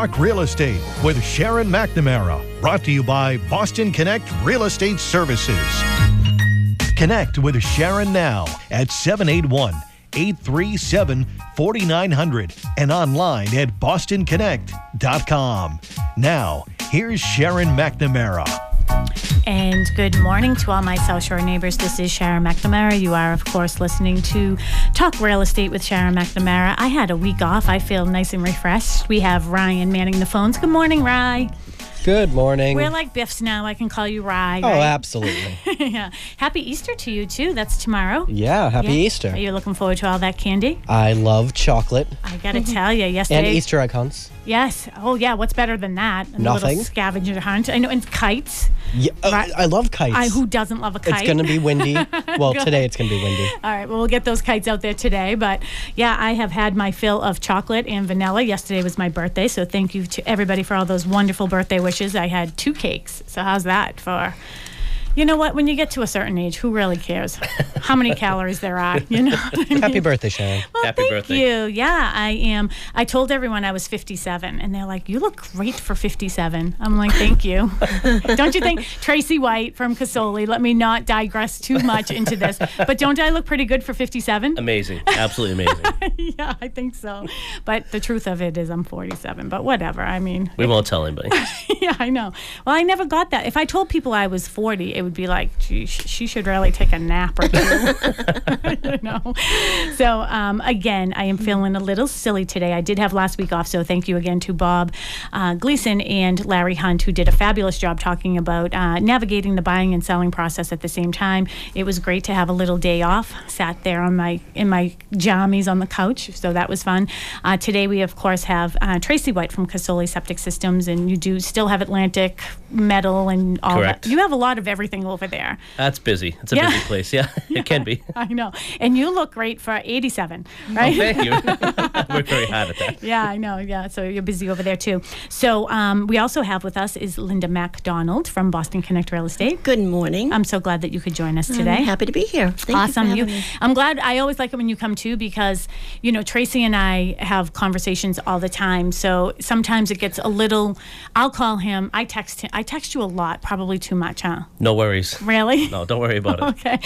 Talk Real Estate with Sharon McNamara. Brought to you by Boston Connect Real Estate Services. Connect with Sharon now at 781 837 4900 and online at bostonconnect.com. Now, here's Sharon McNamara. And good morning to all my South Shore neighbors. This is Sharon McNamara. You are, of course, listening to Talk Real Estate with Sharon McNamara. I had a week off. I feel nice and refreshed. We have Ryan manning the phones. Good morning, Rye. Good morning. We're like Biffs now. I can call you Rye. oh, right? absolutely. yeah. Happy Easter to you, too. That's tomorrow. Yeah, happy Yeah. Easter. Are you looking forward to all that candy? I love chocolate I got to tell you, yesterday and. Easter egg hunts. Yes. Oh, yeah. What's better than that? A Nothing. little scavenger hunt. I know. And kites. Yeah, uh, Right. I love kites. I, who doesn't love a kite? it's going to be windy. Well, today it's going to be windy. All right, well, we'll get those kites out there today. But yeah, I have had my fill of chocolate and vanilla. Yesterday was my birthday, so thank you to everybody for all those wonderful birthday wishes. I had two cakes. So, how's that for. You know what? When you get to a certain age, who really cares how many calories there are? You know. what I Happy birthday, Sharon. Well, Happy thank birthday. you. Yeah, I am. I told everyone I was 57, and they're like, "You look great for 57." I'm like, "Thank you." don't you think, Tracy White from Casoli? Let me not digress too much into this, but don't I look pretty good for 57? Amazing. Absolutely amazing. yeah, I think so. But the truth of it is, I'm 47. But whatever. I mean, We won't tell anybody. yeah, I know. Well, I never got that. If I told people I was 40, it would be like, gee, she should really take a nap or two. know? So, um, again, I am feeling a little silly today. I did have last week off, so thank you again to Bob uh, Gleason and Larry Hunt, who did a fabulous job talking about uh, navigating the buying and selling process at the same time. It was great to have a little day off. Sat there on my in my jammies on the couch, so that was fun. Uh, today, we of course have uh, Tracy White from Casoli Septic Systems, and you do still have Atlantic Metal and all Correct. that. You have a lot of everything over there. That's busy. It's a Yeah. busy place. Yeah, it can be. I know, and you look great for 87, right? Oh, thank you. We're very hard at that. Yeah, I know. Yeah, so you're busy over there too. So um, we also have with us is Linda MacDonald from Boston Connect Real Estate. Good morning. I'm so glad that you could join us today. I'm happy to be here. Thank awesome. You, You, for having me. I'm glad. I always like it when you come too because, you know, Tracy and I have conversations all the time. So sometimes it gets a little. I'll call him. I text him. I text you a lot. Probably too much, huh? No worries. Really? No, don't worry about it. Okay.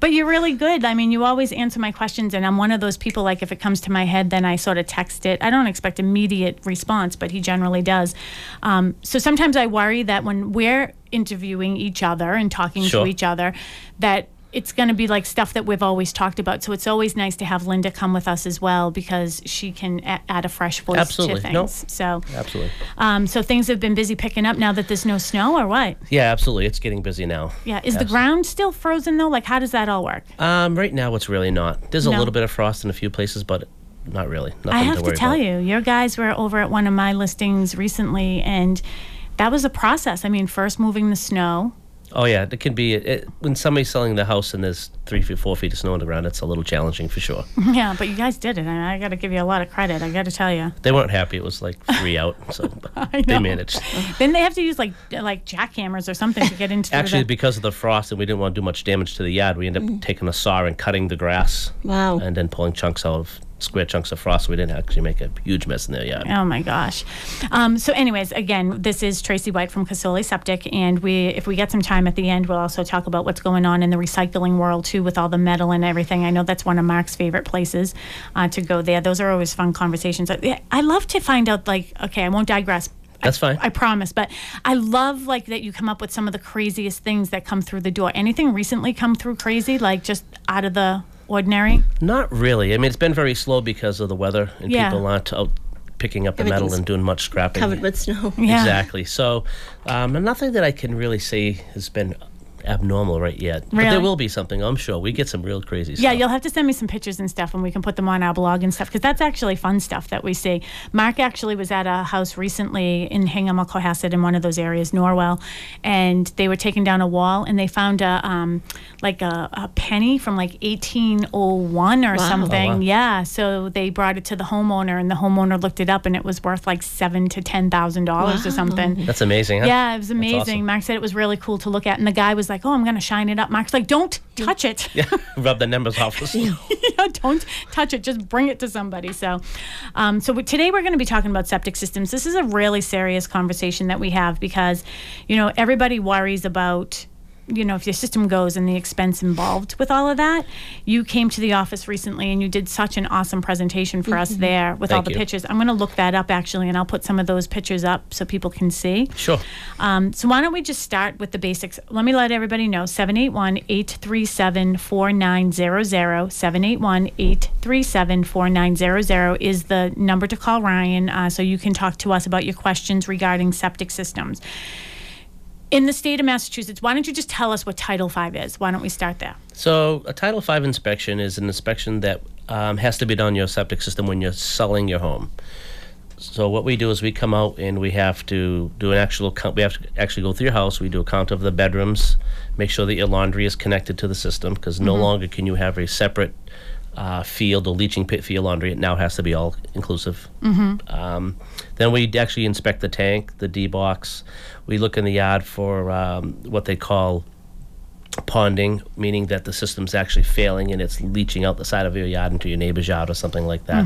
But you're really good. I mean, you always answer my questions, and I'm one of those people, like, if it comes to my head, then I sort of text it. I don't expect immediate response, but he generally does. Um, so sometimes I worry that when we're interviewing each other and talking Sure. to each other, that it's going to be like stuff that we've always talked about. So it's always nice to have Linda come with us as well because she can a- add a fresh voice Absolutely. to things. So, Absolutely. um, so things have been busy picking up now that there's no snow, or what? Yeah, absolutely. It's getting busy now. Yeah. Is the ground still frozen though? Like, how does that all work? Um, right now, it's really not. There's a No. little bit of frost in a few places, but not really. Nothing I have to to tell about. you, your guys were over at one of my listings recently, and that was a process. I mean, first moving the snow. Oh yeah, it can be. It, when somebody's selling the house and there's three feet, four feet of snow on the ground, it's a little challenging for sure. Yeah, but you guys did it. I, I got to give you a lot of credit. I got to tell you. They weren't happy. It was like three out, so they managed. Then they have to use like like jackhammers or something to get into the Actually, the. because of the frost and we didn't want to do much damage to the yard, we ended up mm. taking a saw and cutting the grass. Wow. And then pulling chunks out of square chunks of frost, so we didn't actually make a huge mess in their yard. Oh my gosh. Um, so, anyways, again, this is Tracy White from Casoli Septic, and we, if we get some time at the end, we'll also talk about what's going on in the recycling world too, with all the metal and everything. I know that's one of Mark's favorite places uh, to go there. Those are always fun conversations. I, I love to find out, like, okay, I won't digress. That's fine. I promise, but I love like that you come up with some of the craziest things that come through the door. Anything recently come through crazy, like just out of the ordinary? Not really. I mean, it's been very slow because of the weather, and Yeah. people aren't out picking up the metal and doing much scrapping. Covered with snow. Yeah. Exactly. So, um, nothing that I can really say has been abnormal right yet. But there will be something, I'm sure. We get some real crazy Yeah, stuff. Yeah, you'll have to send me some pictures and stuff, and we can put them on our blog and stuff because that's actually fun stuff that we see. Mark actually was at a house recently in Hingham or Cohasset in one of those areas, Norwell, and they were taking down a wall and they found a um, like a, a penny from like 1801 or Wow. something. Oh, wow. Yeah, so they brought it to the homeowner, and the homeowner looked it up, and it was worth like seven to ten thousand dollars or something. That's amazing, huh? Yeah, it was amazing. awesome. Mark said it was really cool to look at, and the guy was like, "Oh, I'm going to shine it up." Mark's like, "Don't touch it." Yeah, rub the numbers off. us. yeah, don't touch it. Just bring it to somebody. So, um, so today we're going to be talking about septic systems. This is a really serious conversation that we have because, you know, everybody worries about you know, if your system goes and the expense involved with all of that. You came to the office recently and you did such an awesome presentation for us there with all the you. pictures. I'm going to look that up actually, and I'll put some of those pictures up so people can see. Sure. Um, so why don't we just start with the basics? Let me let everybody know 781-837-4900. 781-837-4900 is the number to call Ryan uh, so you can talk to us about your questions regarding septic systems. In the state of Massachusetts, why don't you just tell us what Title V is? Why don't we start there? So a Title V inspection is an inspection that um, has to be done on your septic system when you're selling your home. So what we do is we come out and we have to do an actual count. We have to actually go through your house. We do a count of the bedrooms, make sure that your laundry is connected to the system because no longer can you have a separate uh, field or leaching pit for your laundry. It now has to be all inclusive. Um, then we actually inspect the tank, the D box. We look in the yard for um, what they call ponding, meaning that the system's actually failing and it's leaching out the side of your yard into your neighbor's yard or something like that.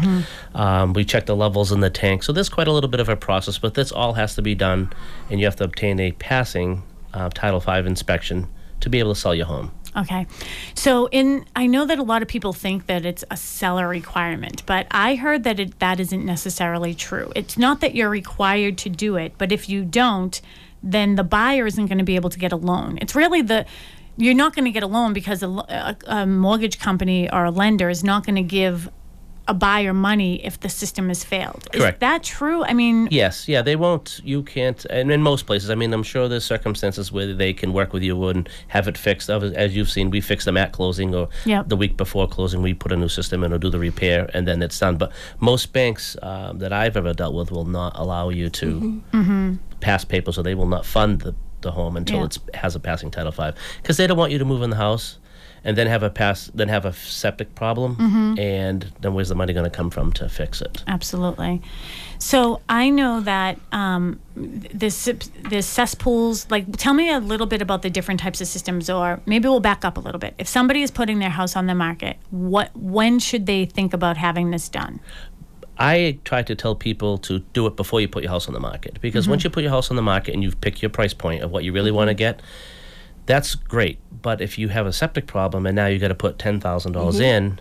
Um, we check the levels in the tank. So there's quite a little bit of a process, but this all has to be done, and you have to obtain a passing uh, Title V inspection to be able to sell your home. Okay. So in I know that a lot of people think that it's a seller requirement, but I heard that it that isn't necessarily true. It's not that you're required to do it, but if you don't, then the buyer isn't going to be able to get a loan. It's really the you're not going to get a loan because a, a, a mortgage company or a lender is not going to give a buyer money if the system has failed. Is Correct. that true? I mean, Yes, yeah, they won't. You can't, and in most places, I mean, I'm sure there's circumstances where they can work with you and have it fixed. As you've seen, we fix them at closing or Yep. the week before closing. We put a new system in or do the repair, and then it's done. But most banks um, that I've ever dealt with will not allow you to pass papers, or they will not fund the, the home until Yeah. it's has a passing Title Five, because they don't want you to move in the house. And then have a pass, then have a septic problem, mm-hmm. and then where's the money going to come from to fix it? Absolutely. So I know that um, this this cesspools. Like, tell me a little bit about the different types of systems, or maybe we'll back up a little bit. If somebody is putting their house on the market, what when should they think about having this done? I try to tell people to do it before you put your house on the market because once mm-hmm. you put your house on the market and you've picked your price point of what you really want to mm-hmm. get, that's great. But if you have a septic problem and now you got to put ten dollars mm-hmm. in,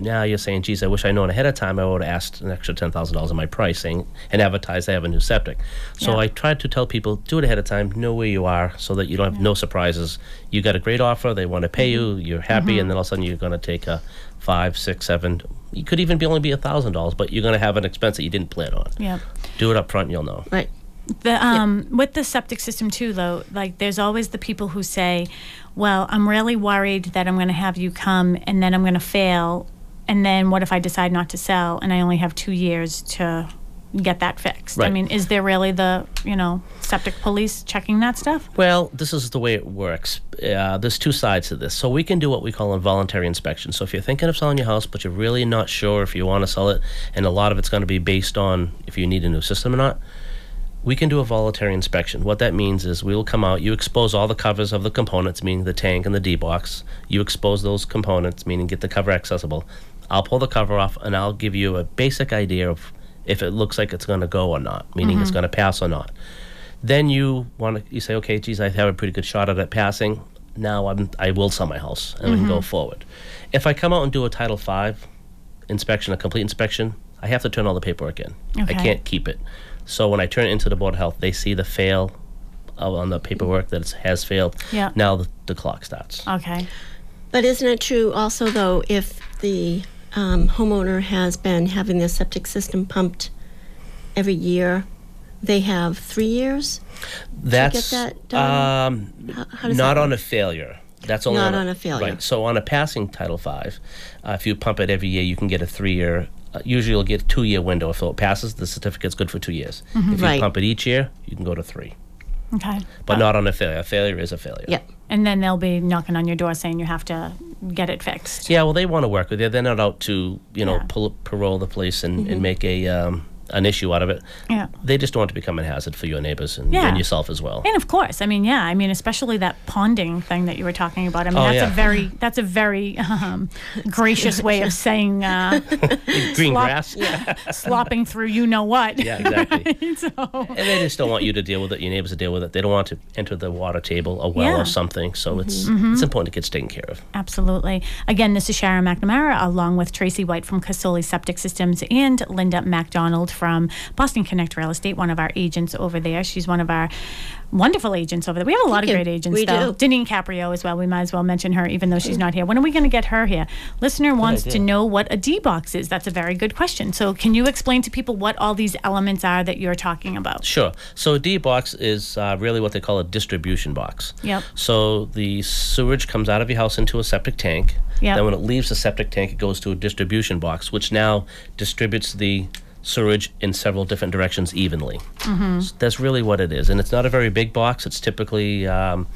now you're saying, "Geez, I wish I known ahead of time. I would have asked an extra ten thousand dollars in my pricing and advertised I have a new septic." So Yeah. I tried to tell people do it ahead of time, know where you are, so that you don't have no surprises. You got a great offer, they want to pay you, mm-hmm. you're happy, and mm-hmm. then all of a sudden you're going to take a five, six, seven. You could even be only be a thousand dollars, but you're going to have an expense that you didn't plan on. Yeah. Do it up front, you'll know. Right. The um with the septic system too though, like there's always the people who say, "Well, I'm really worried that I'm going to have you come and then I'm going to fail, and then what if I decide not to sell and I only have 2 years to get that fixed?" I mean, is there really the, you know, septic police checking that stuff? Well, this is the way it works. Uh, there's two sides to this. So we can do what we call a voluntary inspection. So if you're thinking of selling your house, but you're really not sure if you want to sell it, and a lot of it's going to be based on if you need a new system or not, we can do a voluntary inspection. What that means is we will come out, you expose all the covers of the components, meaning the tank and the D box. You expose those components, meaning get the cover accessible. I'll pull the cover off and I'll give you a basic idea of if it looks like it's going to go or not, meaning it's mm-hmm. going to pass or not. Then you want to you say, okay, geez, I have a pretty good shot at it passing. Now I'm I will sell my house and we can go mm-hmm. forward. If I come out and do a Title Five inspection, a complete inspection, I have to turn all the paperwork in. I can't keep it. So when I turn it into the Board of Health, they see the fail on the paperwork that it has failed. Yeah. Now the, the clock starts. Okay. But isn't it true also, though, if the um, homeowner has been having their septic system pumped every year, they have three years? That's get that done? Um, How, how does not that on a failure. That's only Not on a failure. Right. So on a passing Title Five, uh, if you pump it every year, you can get a three-year. Uh, usually, you'll get a two-year window. If it passes, the certificate's good for two years. If you Mm-hmm. Right. pump it each year, you can go to three. Okay. But not on a failure. A failure is a failure. Yep. And then they'll be knocking on your door saying you have to get it fixed. Yeah. Well, they want to work with you. They're not out to you know Yeah. pull, parole the place and, and make a um, an issue out of it. Yeah. They just don't want to become a hazard for your neighbors and, Yeah. and yourself as well. And of course, I mean, yeah, I mean, especially that ponding thing that you were talking about. I mean, Oh, that's yeah. a very that's a very um, gracious way of saying uh, Green slop- grass. Yeah. slopping through you know what. Yeah, exactly. so, and they just don't want you to deal with it. Your neighbors to deal with it. They don't want to enter the water table, a well. Mm-hmm. or something. So it's it's important it gets taken care of. Absolutely. Again, this is Sharon McNamara along with Tracy White from Casoli Septic Systems and Linda MacDonald from Boston Connect Real Estate, one of our agents over there. She's one of our wonderful agents over there. We have a lot of you. great agents, We though. do. Deneen Caprio as well. We might as well mention her, even though she's not here. When are we going to get her here? Listener wants to know what a D box is. That's a very good question. So, can you explain to people what all these elements are that you're talking about? Sure. So a D box is uh, really what they call a distribution box. Yep. So the sewage comes out of your house into a septic tank. Yep. Then when it leaves the septic tank, it goes to a distribution box, which now distributes the sewage in several different directions evenly. Mm-hmm. So that's really what it is, and it's not a very big box. It's typically um,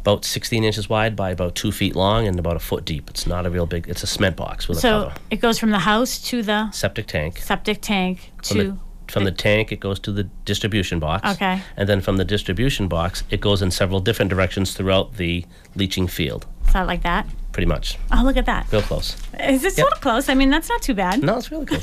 about 16 inches wide by about two feet long and about a foot deep. It's not a real big. It's a cement box with a cover. So, it goes from the house to the Septic tank. septic tank From to. the, from the tank, it goes to the distribution box. Okay. And then from the distribution box, it goes in several different directions throughout the leaching field, Is that like that? Pretty much. Oh, look at that. Real close. Is it sort of close? I mean, that's not too bad. No, it's really close.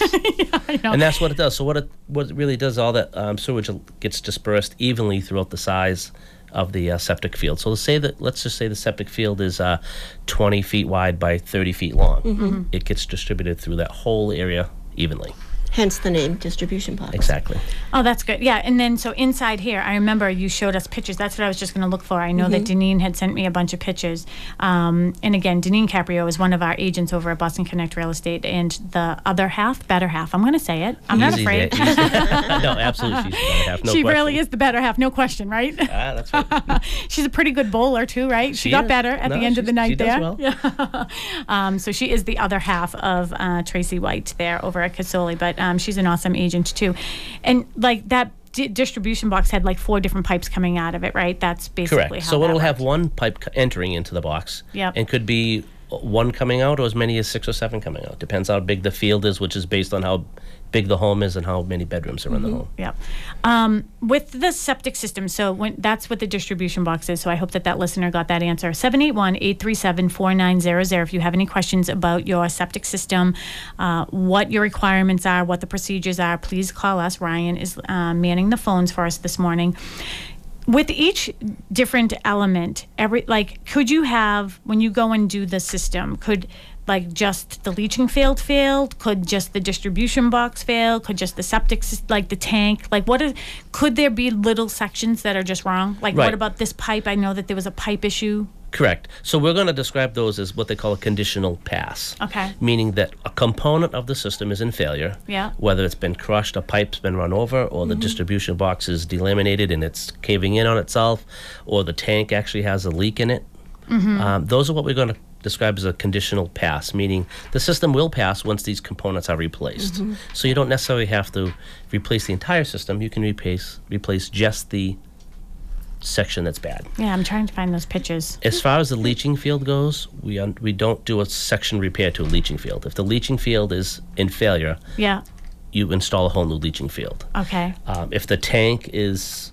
Know. and that's what it does. So what it what it really does, all that um, sewage gets dispersed evenly throughout the size of the uh, septic field. So let's say that let's just say the septic field is uh, 20 feet wide by 30 feet long. Mm-hmm. It gets distributed through that whole area evenly. Hence the name distribution box. Exactly. Oh, that's good. Yeah, and then so inside here, I remember you showed us pictures. That's what I was just going to look for. I know that Deneen had sent me a bunch of pictures. Um, and again, Deneen Caprio is one of our agents over at Boston Connect Real Estate, and the other half, better half. I'm going to say it. I'm not afraid. no, absolutely. She's the better half. No she question. really is the better half, no question, right? Ah, that's right. She's a pretty good bowler too, right? She, She got is. better at No, the end of the she's- night she does there. well. Yeah. um, so she is the other half of uh, Tracy White there over at Casoli, but um, Um, she's an awesome agent too. And like that di- distribution box had like four different pipes coming out of it, right? That's basically Correct. how So it'll have one pipe c- entering into the box. Yep. And could be one coming out or as many as six or seven coming out. Depends how big the field is, which is based on how big the home is and how many bedrooms are in the home. Yeah. Um, with the septic system, so when that's what the distribution box is. So I hope that that listener got that answer. 781-837-4900. If you have any questions about your septic system, uh, what your requirements are, what the procedures are, please call us. Ryan is uh, manning the phones for us this morning. With each different element, every like, could you have when you go and do the system? Could like just the leaching field fail? Could just the distribution box fail? Could just the septic, like the tank? Like, what is? Could there be little sections that are just wrong? Like, what about this pipe? I know that there was a pipe issue. Correct. So we're going to describe those as what they call a conditional pass. Okay. Meaning that a component of the system is in failure. Yeah. Whether it's been crushed, a pipe's been run over, or the mm-hmm. distribution box is delaminated and it's caving in on itself, or the tank actually has a leak in it. Mm-hmm. Um, those are what we're going to describe as a conditional pass, meaning the system will pass once these components are replaced. Mm-hmm. So you don't necessarily have to replace the entire system. You can replace replace just the section that's bad. Yeah, I'm trying to find those pictures. As far as the leaching field goes, we un- we don't do a section repair to a leaching field. If the leaching field is in failure, Yeah. you install a whole new leaching field. Okay. Um, if the tank is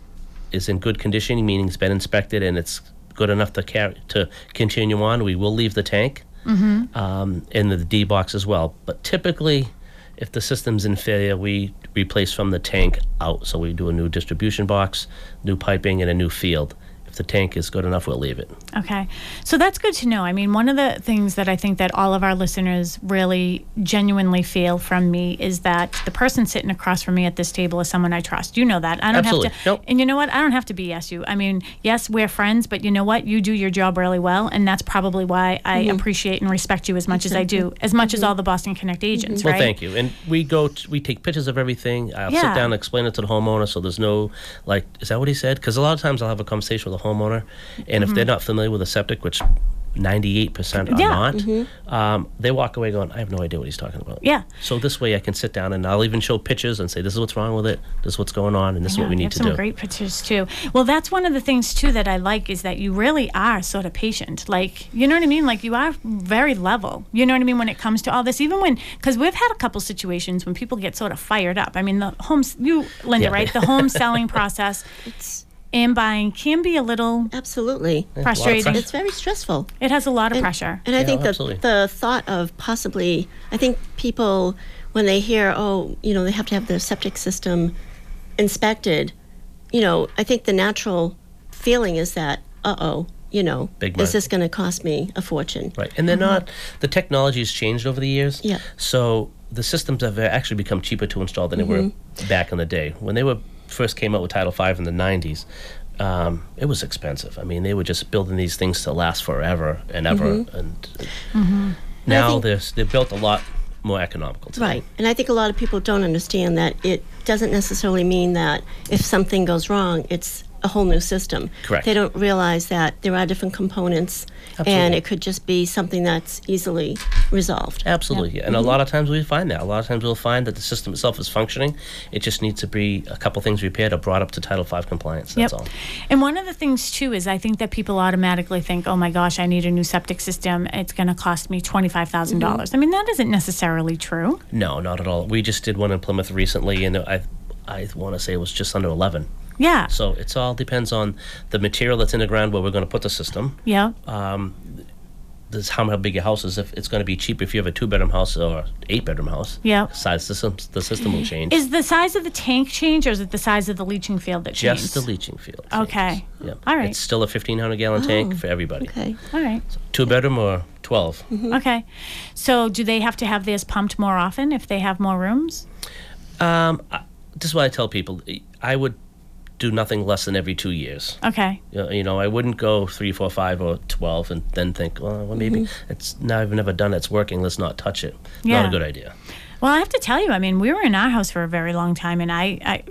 is in good condition, meaning it's been inspected and it's good enough to carry to continue on, we will leave the tank Mm-hmm. um, in the D box as well. But typically, if the system's in failure, we replace from the tank out. So we do a new distribution box, new piping, and a new field. If the tank is good enough, we'll leave it. Okay. So that's good to know. I mean, one of the things that I think that all of our listeners really genuinely feel from me is that the person sitting across from me at this table is someone I trust. You know that. I don't Absolutely. have to Nope. And you know what? I don't have to BS you. I mean, yes, we're friends, but you know what? You do your job really well, and that's probably why I mm-hmm. appreciate and respect you as much as I do, as much as mm-hmm. all the Boston Connect mm-hmm. agents, Well, right? thank you. And we go, t- we take pictures of everything. I'll Yeah. sit down and explain it to the homeowner, so there's no like, is that what he said? Because a lot of times I'll have a conversation with a homeowner, and Mm-hmm. if they're not familiar with a septic, which 98% are Yeah. not, um, they walk away going, I have no idea what he's talking about. Yeah. So this way I can sit down and I'll even show pictures and say, this is what's wrong with it, this is what's going on, and this is what we you need have to some do. great pictures too. Well, that's one of the things too that I like is that you really are sort of patient. Like, you know what I mean? Like you are very level. You know what I mean when it comes to all this. Even when, because we've had a couple situations when people get sort of fired up. I mean, the homes, you, Linda, Yeah. right? The home selling process It's and buying can be a little absolutely. frustrating. pressure. It's very stressful. It has a lot of And- pressure. And I Yeah, think that absolutely. the thought of possibly, I think people, when they hear, oh, you know, they have to have their septic system inspected, you know, I think the natural feeling is that, uh oh, you know, Big is this going to cost me a fortune? Right, and they're not. The technology has changed over the years. Yeah. So the systems have actually become cheaper to install than they were back in the day when they were first came out with Title V in the '90s. Um, it was expensive. I mean, they were just building these things to last forever and ever, and now think- they're they're built a lot more economical. Today. Right. And I think a lot of people don't understand that it doesn't necessarily mean that if something goes wrong, it's a whole new system. Correct. They don't realize that there are different components and it could just be something that's easily resolved. Absolutely, and a mm-hmm. lot of times we find that. A lot of times we'll find that the system itself is functioning. It just needs to be a couple things repaired or brought up to Title V compliance. That's all. And one of the things too is I think that people automatically think, "Oh my gosh, I need a new septic system. It's going to cost me twenty five dollars." Mm-hmm. I mean, that isn't necessarily true. No, not at all. We just did one in Plymouth recently, and I, I want to say it was just under eleven. Yeah. So it's all depends on the material that's in the ground where we're going to put the system. yeah. This how how big your house is. If it's going to be cheap if you have a two bedroom house or eight bedroom house. Yeah. Size system the system will change. Is the size of the tank change, or is it the size of the leaching field that changes? just the leaching field. Okay. Yeah. All right. It's still a fifteen hundred gallon tank for everybody. Okay. All right. Two bedroom or 12 Okay. So, do they have to have theirs pumped more often if they have more rooms? Um, I, this is what I tell people. I would do nothing less than every two years. Okay. You know- You know, I wouldn't go three, four, five, or twelve, and then think, well, well maybe it's now I've never done it. It's working. Let's not touch it. Not Yeah. a good idea. Well, I have to tell you, I mean, we were in our house for a very long time, and I, I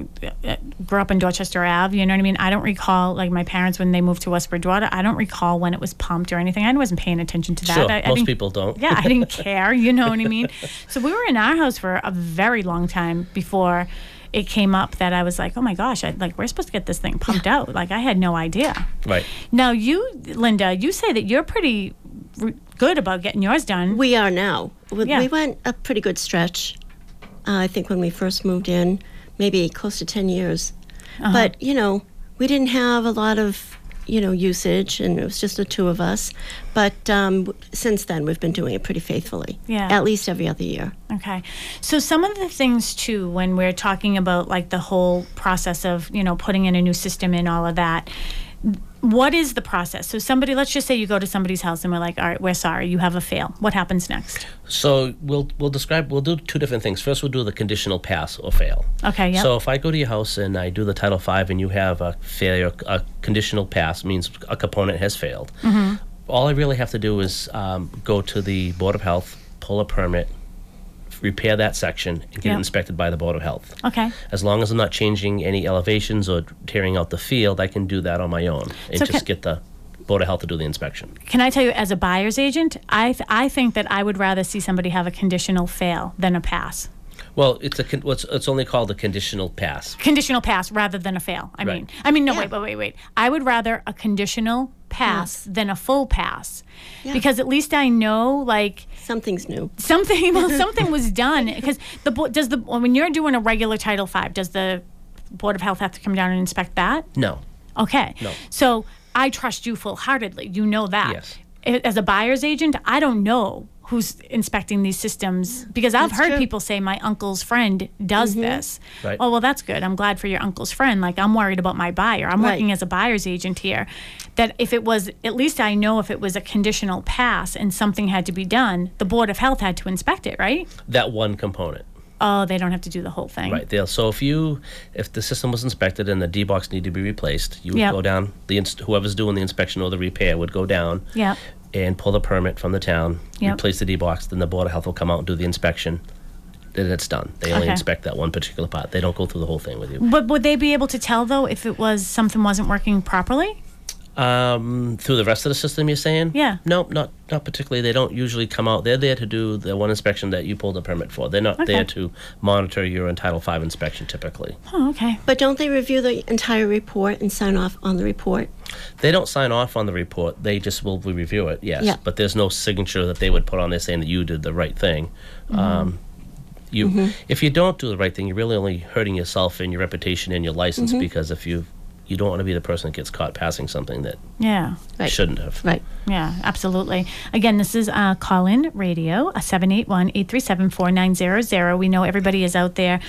uh, grew up in Dorchester Ave. You know what I mean? I don't recall, like my parents when they moved to West Bridgewater, I don't recall when it was pumped or anything. I wasn't paying attention to that. Sure, I, most people don't. Yeah, I didn't care. You know what I mean? So we were in our house for a very long time before it came up that I was like, oh my gosh, I, like we're supposed to get this thing pumped out. Like I had no idea. Right. Now you, Linda, you say that you're pretty r- good about getting yours done. We are now. We, Yeah. we went a pretty good stretch, uh, I think, when we first moved in, maybe close to 10 years. Uh-huh. But, you know, we didn't have a lot of, you know, usage, and it was just the two of us. But um, since then, we've been doing it pretty faithfully. Yeah. At least every other year. Okay. So some of the things too when we're talking about like the whole process of, you know, putting in a new system and all of that, what is the process? So somebody let's just say you go to somebody's house and we're like, "All right, we're sorry, you have a fail." What happens next? So we'll we'll describe we'll do two different things. First, we'll do the conditional pass or fail. Okay, yep. So if I go to your house and I do the Title V and you have a failure, a conditional pass means a component has failed. Mm-hmm. All I really have to do is um, go to the Board of Health, pull a permit, repair that section, and get Yep. it inspected by the Board of Health. Okay. As long as I'm not changing any elevations or tearing out the field, I can do that on my own and So just can- get the Board of Health to do the inspection. Can I tell you as a buyer's agent, I th- I think that I would rather see somebody have a conditional fail than a pass. Well, it's a con- what's it's only called a conditional pass. Conditional pass rather than a fail. I Right. mean, I mean, no, Yeah. wait, wait, wait, wait. I would rather a conditional pass than a full pass, Yeah. because at least I know, like, Something's new. something well something was done because the bo- does the when you're doing a regular title 5 does the board of health have to come down and inspect that No. okay No. so i trust you full-heartedly you know that Yes. As a buyer's agent i don't know who's inspecting these systems because i've That's heard true. people say my uncle's friend does mm-hmm. this Right. oh well that's good i'm glad for your uncle's friend like i'm worried about my buyer i'm Right. working as a buyer's agent here that if it was at least i know if it was a conditional pass and something had to be done the board of health had to inspect it right That one component. oh they don't have to do the whole thing Right. They'll, so if you, if the system was inspected and the D box needed to be replaced, you would Yep. go down. The inst- whoever's doing the inspection or the repair would go down. Yep. And pull the permit from the town, Yep. replace the D box. Then the board of health will come out and do the inspection. Then it's done. They only Okay. inspect that one particular part. They don't go through the whole thing with you. but would they be able to tell though if it was something wasn't working properly Um, through the rest of the system, you're saying? Yeah. No, not not particularly. They don't usually come out. They're there to do the one inspection that you pulled a permit for. They're not Okay. there to monitor your in Title V inspection. Typically, Oh, okay. But don't they review the entire report and sign off on the report? they don't sign off on the report. They just will review it. Yes, Yeah. but there's no signature that they would put on there saying that you did the right thing. Um, you, if you don't do the right thing, you're really only hurting yourself and your reputation and your license because if you you don't want to be the person that gets caught passing something that Yeah. Right. shouldn't have. Right. Yeah, absolutely. Again, this is uh, call in radio, uh, 781 837 4900. We know everybody is out there.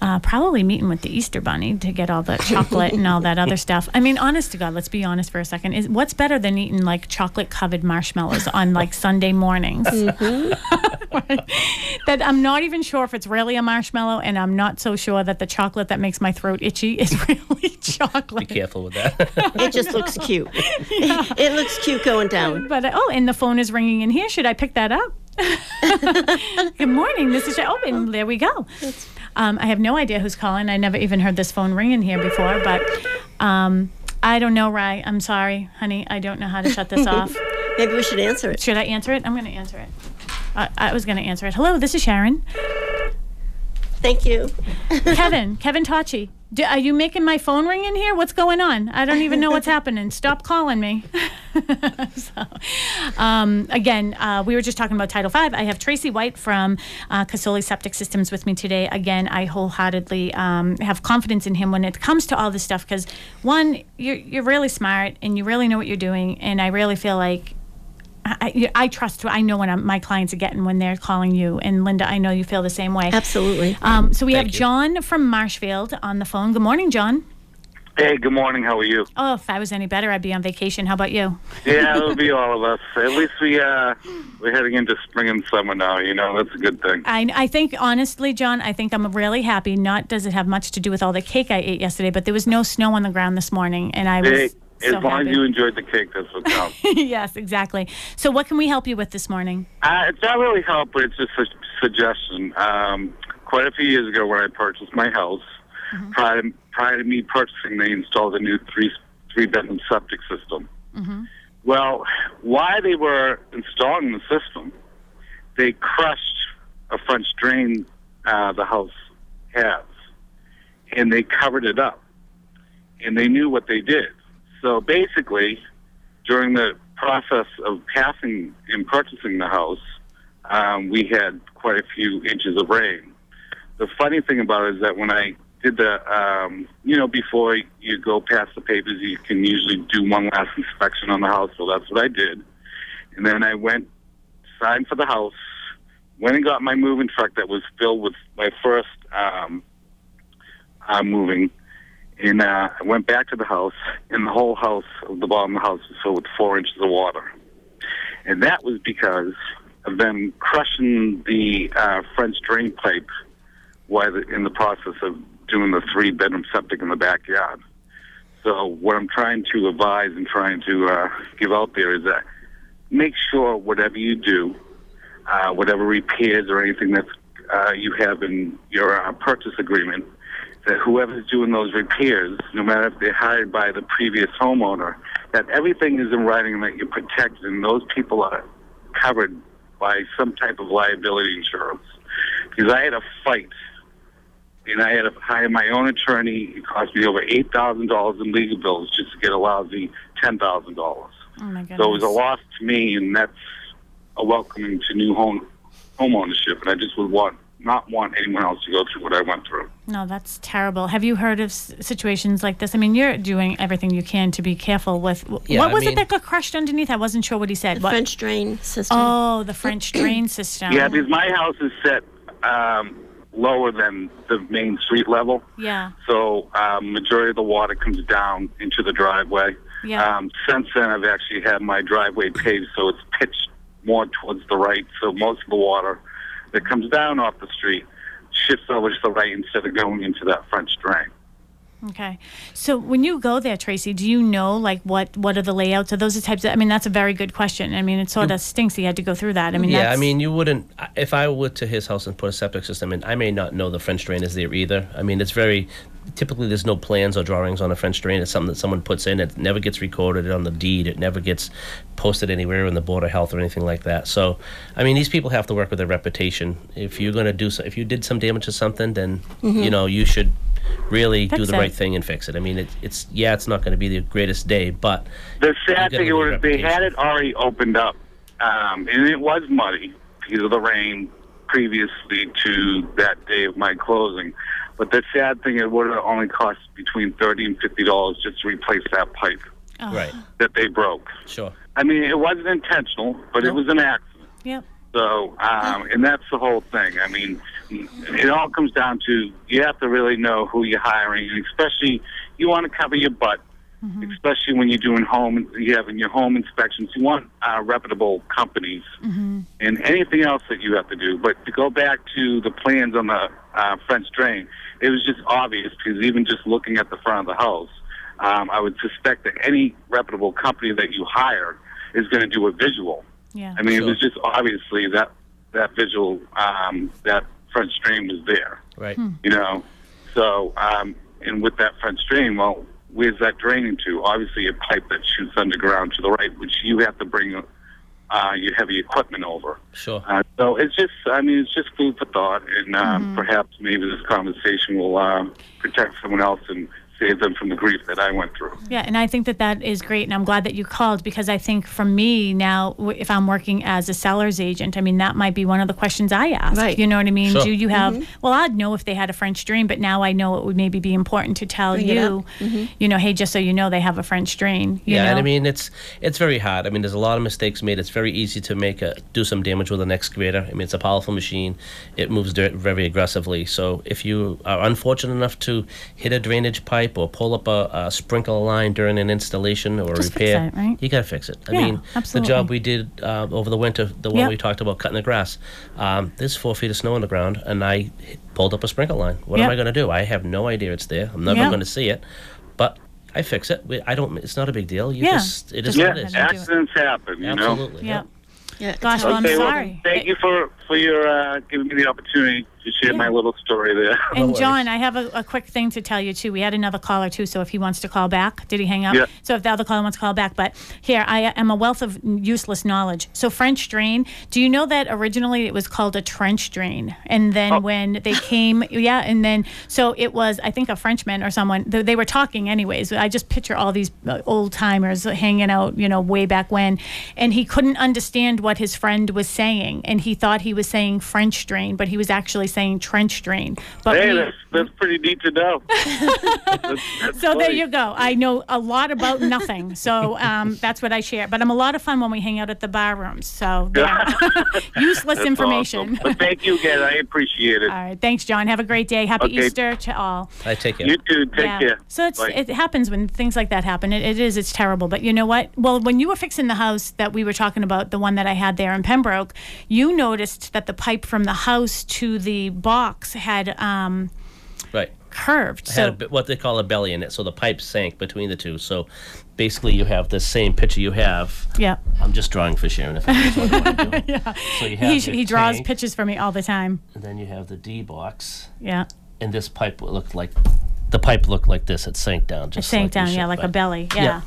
Uh, probably meeting with the Easter Bunny to get all the chocolate and all that other stuff. I mean, honest to God, let's be honest for a second. Is what's better than eating like chocolate covered marshmallows on like Sunday mornings? that I'm not even sure if it's really a marshmallow, and I'm not so sure that the chocolate that makes my throat itchy is really chocolate. Be careful with that. It just looks cute. it looks cute going down. But uh, oh, and the phone is ringing in here. Should I pick that up? Good morning. This is oh, and there we go. Um, I have no idea who's calling. I never even heard this phone ring in here before, but um, I don't know, Rye. I'm sorry, honey. I don't know how to shut this off. Maybe we should answer it. Should I answer it? I'm going to answer it. I, I was going to answer it. Hello, this is Sharon. Thank you. Kevin, Kevin Tachi. Do, are you making my phone ring in here? What's going on? I don't even know what's happening. Stop calling me. so, um, again, uh, we were just talking about Title V. I have Tracy White from uh, Casoli Septic Systems with me today. Again, I wholeheartedly um, have confidence in him when it comes to all this stuff because, one, you're, you're really smart and you really know what you're doing. And I really feel like I, I trust. I know when I'm, my clients are getting when they're calling you. And Linda, I know you feel the same way. Absolutely. Um, so we Thank have you. John from Marshfield on the phone. Good morning, John. Hey, good morning. How are you? Oh, if I was any better, I'd be on vacation. How about you? Yeah, it'll be all of us. At least we uh we're heading into spring and summer now. You know, that's a good thing. I, I think honestly, John, I think I'm really happy. Not does it have much to do with all the cake I ate yesterday, but there was no snow on the ground this morning, and I was Hey, as so long happy. as you enjoyed the cake, that's what counts. yes, exactly. So, what can we help you with this morning? uh, it's not really help, but it's just a suggestion. Um, quite a few years ago, when I purchased my house, prior to, prior to me purchasing, they installed a new three three bedroom septic system. Well, while they were installing the system, they crushed a French drain uh, the house has, and they covered it up, and they knew what they did. So basically, during the process of passing and purchasing the house, um, we had quite a few inches of rain. The funny thing about it is that when I did the, um, you know, before you go past the papers, you can usually do one last inspection on the house. So that's what I did. And then I went, signed for the house, went and got my moving truck that was filled with my first um, uh, moving. And uh, I went back to the house, and the whole house, the bottom of the house, was filled with four inches of water. And that was because of them crushing the uh, French drain pipe while in the process of doing the three bedroom septic in the backyard. So what I'm trying to advise and trying to uh, give out there is that make sure whatever you do, uh, whatever repairs or anything that uh, you have in your uh, purchase agreement, that whoever's doing those repairs, no matter if they're hired by the previous homeowner, that everything is in writing and that you're protected and those people are covered by some type of liability insurance. Because I had a fight and I had to hire my own attorney. It cost me over eight thousand dollars in legal bills just to get a lousy ten thousand dollars. Oh my goodness. So it was a loss to me, and that's a welcoming to new home home ownership. And I just would want not want anyone else to go through what I went through. No, that's terrible. Have you heard of s- situations like this? I mean, you're doing everything you can to be careful with. Yeah, what I was mean- it that got crushed underneath? I wasn't sure what he said. The What- French drain system. Oh, the French drain system. Yeah, because my house is set um, lower than the main street level. Yeah. So um, majority of the water comes down into the driveway. Yeah. Um, since then, I've actually had my driveway paved, so it's pitched more towards the right. So most of the water that comes down off the street shifts over to the right instead of going into that French drain. Okay. So when you go there, Tracy, do you know like what what are the layouts? Are those the types of? I mean, that's a very good question. I mean, it sort of stinks he had to go through that. I mean, yeah, I mean, you wouldn't. If I went to his house and put a septic system in, I may not know the French drain is there either. I mean, it's very. Typically there's no plans or drawings on a French drain. It's something that someone puts in. It never gets recorded on the deed. It never gets posted anywhere in the Board of Health or anything like that. So, I mean, these people have to work with their reputation. If you're going to do so, if you did some damage to something, then you know you should really do the it. right thing and fix it. I mean, it, it's yeah, it's not going to be the greatest day, but The sad thing was a they had it already opened up, um, and it was muddy because of the rain previously to that day of my closing. But the sad thing, it would have only cost between thirty and fifty dollars just to replace that pipe Oh, right, that they broke. sure, I mean, it wasn't intentional, but it was an accident. Yep. So, um, and that's the whole thing. I mean, it all comes down to you have to really know who you're hiring, and especially you want to cover your butt, especially when you're doing home, you having your home inspections. You want uh, reputable companies, and anything else that you have to do. But to go back to the plans on the uh, French drain, it was just obvious because even just looking at the front of the house, um, I would suspect that any reputable company that you hire is going to do a visual. Yeah. I mean, Sure. it was just obviously that that visual um, that French drain was there. right. You know, so um, and with that French drain, well, where's that draining to? Obviously, a pipe that shoots underground to the right, which you have to bring uh, your heavy equipment over. Sure. Uh, so it's just, I mean, it's just food for thought, and um, perhaps maybe this conversation will uh, protect someone else and save them from the grief that I went through. Yeah, and I think that that is great, and I'm glad that you called because I think for me now, if I'm working as a seller's agent, I mean that might be one of the questions I ask. Right. You know what I mean? Sure. Do you have? Mm-hmm. Well, I'd know if they had a French drain, but now I know it would maybe be important to tell Bring it you, up. you know, hey, just so you know, they have a French drain. You yeah, know? and I mean it's it's very hard. I mean, there's a lot of mistakes made. It's very easy to make a do some damage with an excavator. I mean, it's a powerful machine. It moves dirt very aggressively. So if you are unfortunate enough to hit a drainage pipe or pull up a, a sprinkler line during an installation or Just a fix repair, it, right? you got to fix it. I Yeah, mean, absolutely. the job we did uh, over the winter, the one Yep. we talked about cutting the grass. Um, there's four feet of snow on the ground, and I pulled up a sprinkler line. What am I going to do? I have no idea it's there. I'm never Yep. going to see it, but. I fix it. We- I don't. It's not a big deal. You Yeah. just. It is Yeah, what it is. accidents happen, you know. Absolutely. yeah. Yeah, Gosh, hard. well, I'm Okay, well, sorry. thank you for for your uh, giving me the opportunity to share my little story there. And worries. John, I have a, a quick thing to tell you too. We had another caller too, so if he wants to call back, did he hang up? Yeah. So if the other caller wants to call back, but here I am a wealth of useless knowledge. So French drain. Do you know that originally it was called a trench drain, and then Oh. when they came, yeah, and then so it was I think a Frenchman or someone. They, they were talking anyways. I just picture all these uh, old timers hanging out, you know, way back when, and he couldn't understand what his friend was saying, and he thought he was saying French drain, but he was actually saying trench drain. But hey, we- that's that's pretty neat to know. That's- that's so there you go. I know a lot about nothing. So um, that's what I share. But I'm a lot of fun when we hang out at the bar rooms. So there. useless That's information. awesome. But thank you again. I appreciate it. all right. Thanks, John. Have a great day. Happy Okay. Easter to all. I take it. You too. Take care. So it's it happens when things like that happen. It, it is. It's terrible. But you know what? Well, when you were fixing the house that we were talking about, the one that I had there in Pembroke, you noticed that the pipe from the house to the box had um, right. curved. It So a, what they call a belly in it, so the pipe sank between the two. So basically, you have the same picture you have. yeah. I'm just drawing for Sharon. If that's what you want to do. So you have He, he draws tank, pictures for me all the time. and then you have the D box, Yeah. and this pipe looked like the pipe looked like this. It sank down. It Just sank like down, yeah, like a belly. Yeah. Yeah.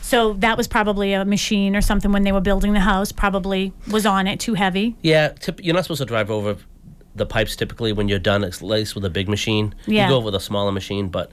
So that was probably a machine or something when they were building the house, probably was on it, too heavy. Yeah, tip, you're not supposed to drive over the pipes typically when you're done, at least with a big machine. Yeah. You go over with a smaller machine, but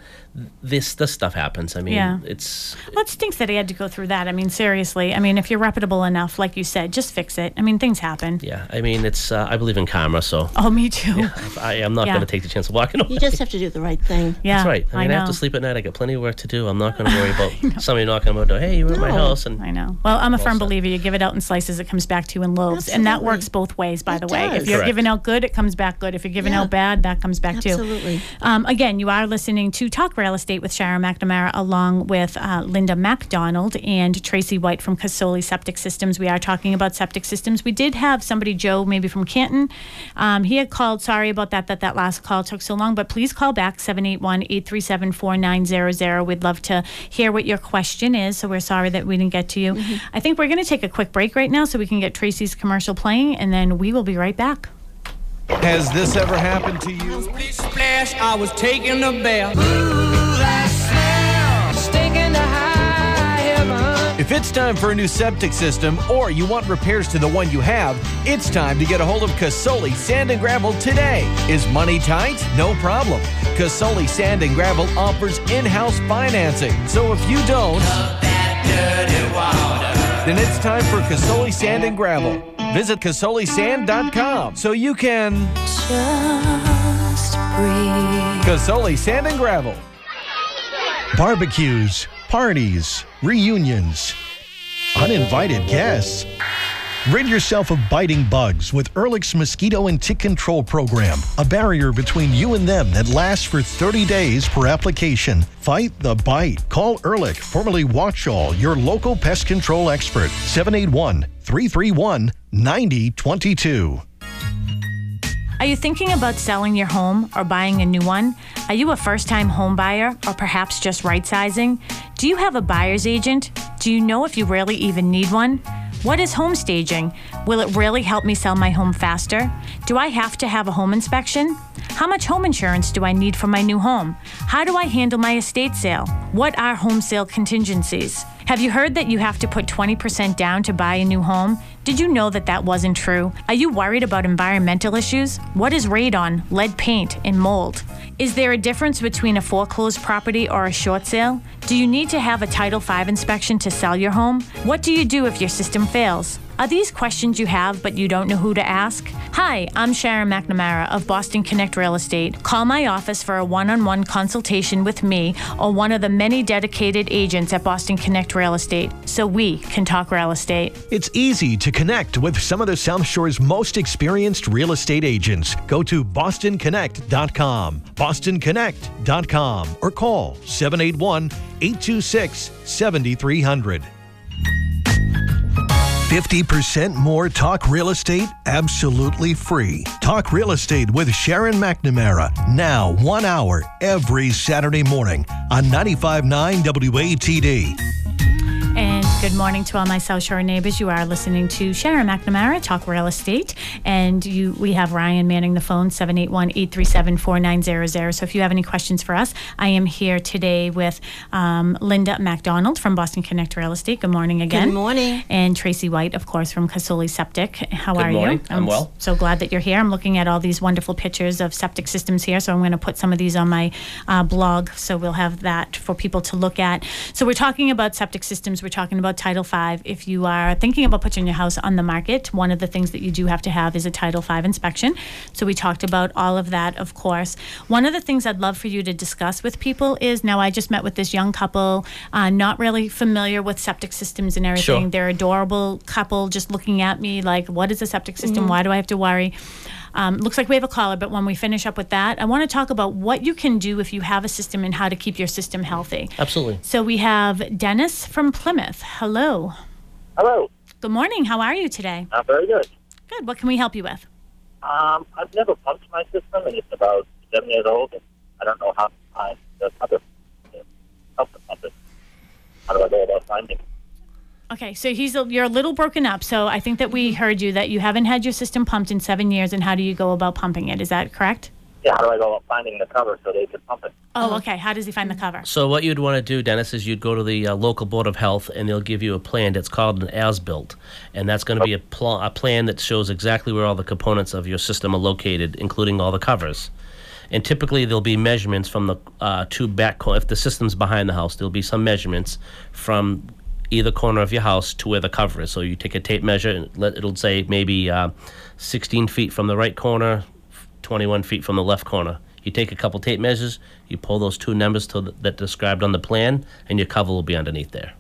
this this stuff happens. I mean, Yeah. it's Well, it stinks that he had to go through that. I mean, seriously. I mean, if you're reputable enough, like you said, just fix it. I mean, things happen. yeah. I mean, it's uh, I believe in karma, so Oh, me too. I am not Yeah. going to take the chance of walking away. You just have to do the right thing. Yeah, That's right. I mean, I, know. have to sleep at night. I got plenty of work to do. I'm not going to worry about somebody knocking on my door. Hey, you were at my house, and I know. Well, I'm a firm set. believer. You give it out in slices, it comes back to you in loaves, and that works both ways. By It the way, if you're Correct. giving out good, it comes back good. If you're giving Yeah. out bad, that comes back too. Absolutely. Um, again, you are listening to Talk Real Estate with Sharon McNamara, along with uh, Linda MacDonald and Tracy White from Casoli Septic Systems. We are talking about septic systems. We did have somebody, Joe, maybe from Canton. Um, he had called. Sorry about that. That that last call took so long, but please call back 781-837-4900. We'd love to hear what your question is. So we're sorry that we didn't get to you. I think we're going to take a quick break right now so we can get Tracy's commercial playing, and then we will be right back. Has this ever happened to you? Splish splash, I was taking a bath. Ooh, that smell, stinking to high heaven. If it's time for a new septic system or you want repairs to the one you have, it's time to get a hold of Casoli Sand and Gravel today. Is money tight? No problem. Casoli Sand and Gravel offers in-house financing. So if you don't, then it's time for Casoli Sand and Gravel. Visit casolisand.com so you can Just breathe. Casoli Sand and Gravel. barbecues, parties, reunions, uninvited guests. Rid yourself of biting bugs with Ehrlich's Mosquito and Tick Control Program, a barrier between you and them that lasts for 30 days per application. Fight the bite. Call Ehrlich, formerly Waltham, your local pest control expert, 781 331 9022. Are you thinking about selling your home or buying a new one? Are you a first time home buyer or perhaps just right sizing? Do you have a buyer's agent? Do you know if you really even need one? What is home staging? Will it really help me sell my home faster? Do I have to have a home inspection? How much home insurance do I need for my new home? How do I handle my estate sale? What are home sale contingencies? Have you heard that you have to put 20% down to buy a new home? Did you know that that wasn't true? Are you worried about environmental issues? What is radon, lead paint, and mold? Is there a difference between a foreclosed property or a short sale? Do you need to have a Title V inspection to sell your home? What do you do if your system fails? Are these questions you have but you don't know who to ask? Hi, I'm Sharon McNamara of Boston Connect Real Estate. Call my office for a one on one consultation with me or one of the many dedicated agents at Boston Connect Real Estate so we can talk real estate. It's easy to connect with some of the South Shore's most experienced real estate agents. Go to bostonconnect.com, bostonconnect.com, or call 781 826 7300. 50% more Talk Real Estate absolutely free. Talk Real Estate with Sharon McNamara. Now, one hour every Saturday morning on 95.9 WATD. And good morning to all my South Shore neighbors. You are listening to Sharon McNamara, Talk Real Estate. And you, we have Ryan manning the phone, 781-837-4900. So if you have any questions for us, I am here today with um, Linda MacDonald from Boston Connect Real Estate. Good morning again. Good morning. And Tracy White, of course, from Casoli Septic. How Good are morning. you? I'm well. So glad that you're here. I'm looking at all these wonderful pictures of septic systems here. So I'm going to put some of these on my uh, blog. So we'll have that for people to look at. So we're talking about septic systems. We're talking about Title V. If you are thinking about putting your house on the market, one of the things that you do have to have is a Title V inspection. So we talked about all of that, of course. One of the things I'd love for you to discuss with people is now I just met with this young couple, uh, not really familiar with septic systems and everything. Sure. They're adorable couple, just looking at me like, what is a septic system? Why do I have to worry? Um, looks like we have a caller, but when we finish up with that, I want to talk about what you can do if you have a system and how to keep your system healthy. Absolutely. So we have Dennis from Plymouth. Hello. Hello. Good morning. How are you today? I'm very good. Good. What can we help you with? Um, I've never pumped my system, and it's about seven years old, and I don't know how to find the other help to pump it. How do I go about finding? it? Okay, so he's a, you're a little broken up. So I think that we heard you that you haven't had your system pumped in seven years, and how do you go about pumping it? Is that correct? Yeah, how do I go about finding the cover so they can pump it? Oh, okay. How does he find the cover? So what you'd want to do, Dennis, is you'd go to the uh, local board of health, and they'll give you a plan that's called an as-built, and that's going to be a, pl- a plan that shows exactly where all the components of your system are located, including all the covers. And typically, there'll be measurements from the uh, two back. Co- if the system's behind the house, there'll be some measurements from either corner of your house to where the cover is. So you take a tape measure, and let, it'll say maybe uh, 16 feet from the right corner, 21 feet from the left corner. You take a couple tape measures, you pull those two numbers to the, that described on the plan, and your cover will be underneath there.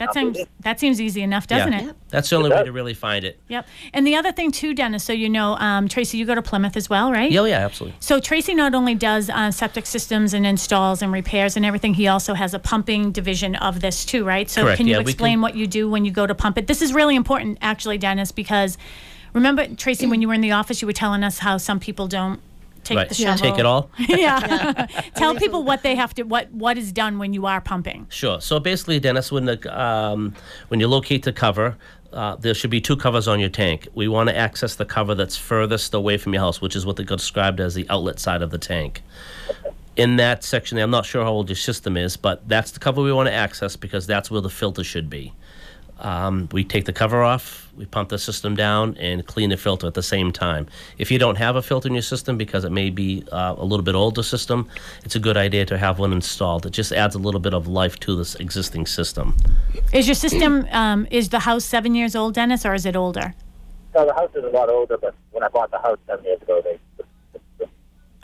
Okay. That I'll seems it. that seems easy enough, doesn't yeah. it? That's the only way to really find it. Yep. And the other thing too, Dennis, so you know, um, Tracy, you go to Plymouth as well, right? Yeah, oh, yeah, absolutely. So Tracy not only does uh, septic systems and installs and repairs and everything, he also has a pumping division of this too, right? So Correct, can you yeah, explain can- what you do when you go to pump it? This is really important, actually, Dennis, because remember, Tracy, when you were in the office, you were telling us how some people don't take Right. the shovel. Take it all. yeah. Tell people what they have to, what what is done when you are pumping. Sure. So basically, Dennis, when the um, when you locate the cover, uh, there should be two covers on your tank. We want to access the cover that's furthest away from your house, which is what they got described as the outlet side of the tank. In that section, I'm not sure how old your system is, but that's the cover we want to access because that's where the filter should be. Um, we take the cover off, we pump the system down, and clean the filter at the same time. If you don't have a filter in your system because it may be uh, a little bit older system, it's a good idea to have one installed. It just adds a little bit of life to this existing system. Is your system, um, is the house seven years old, Dennis, or is it older? So the house is a lot older, but when I bought the house seven years ago, they.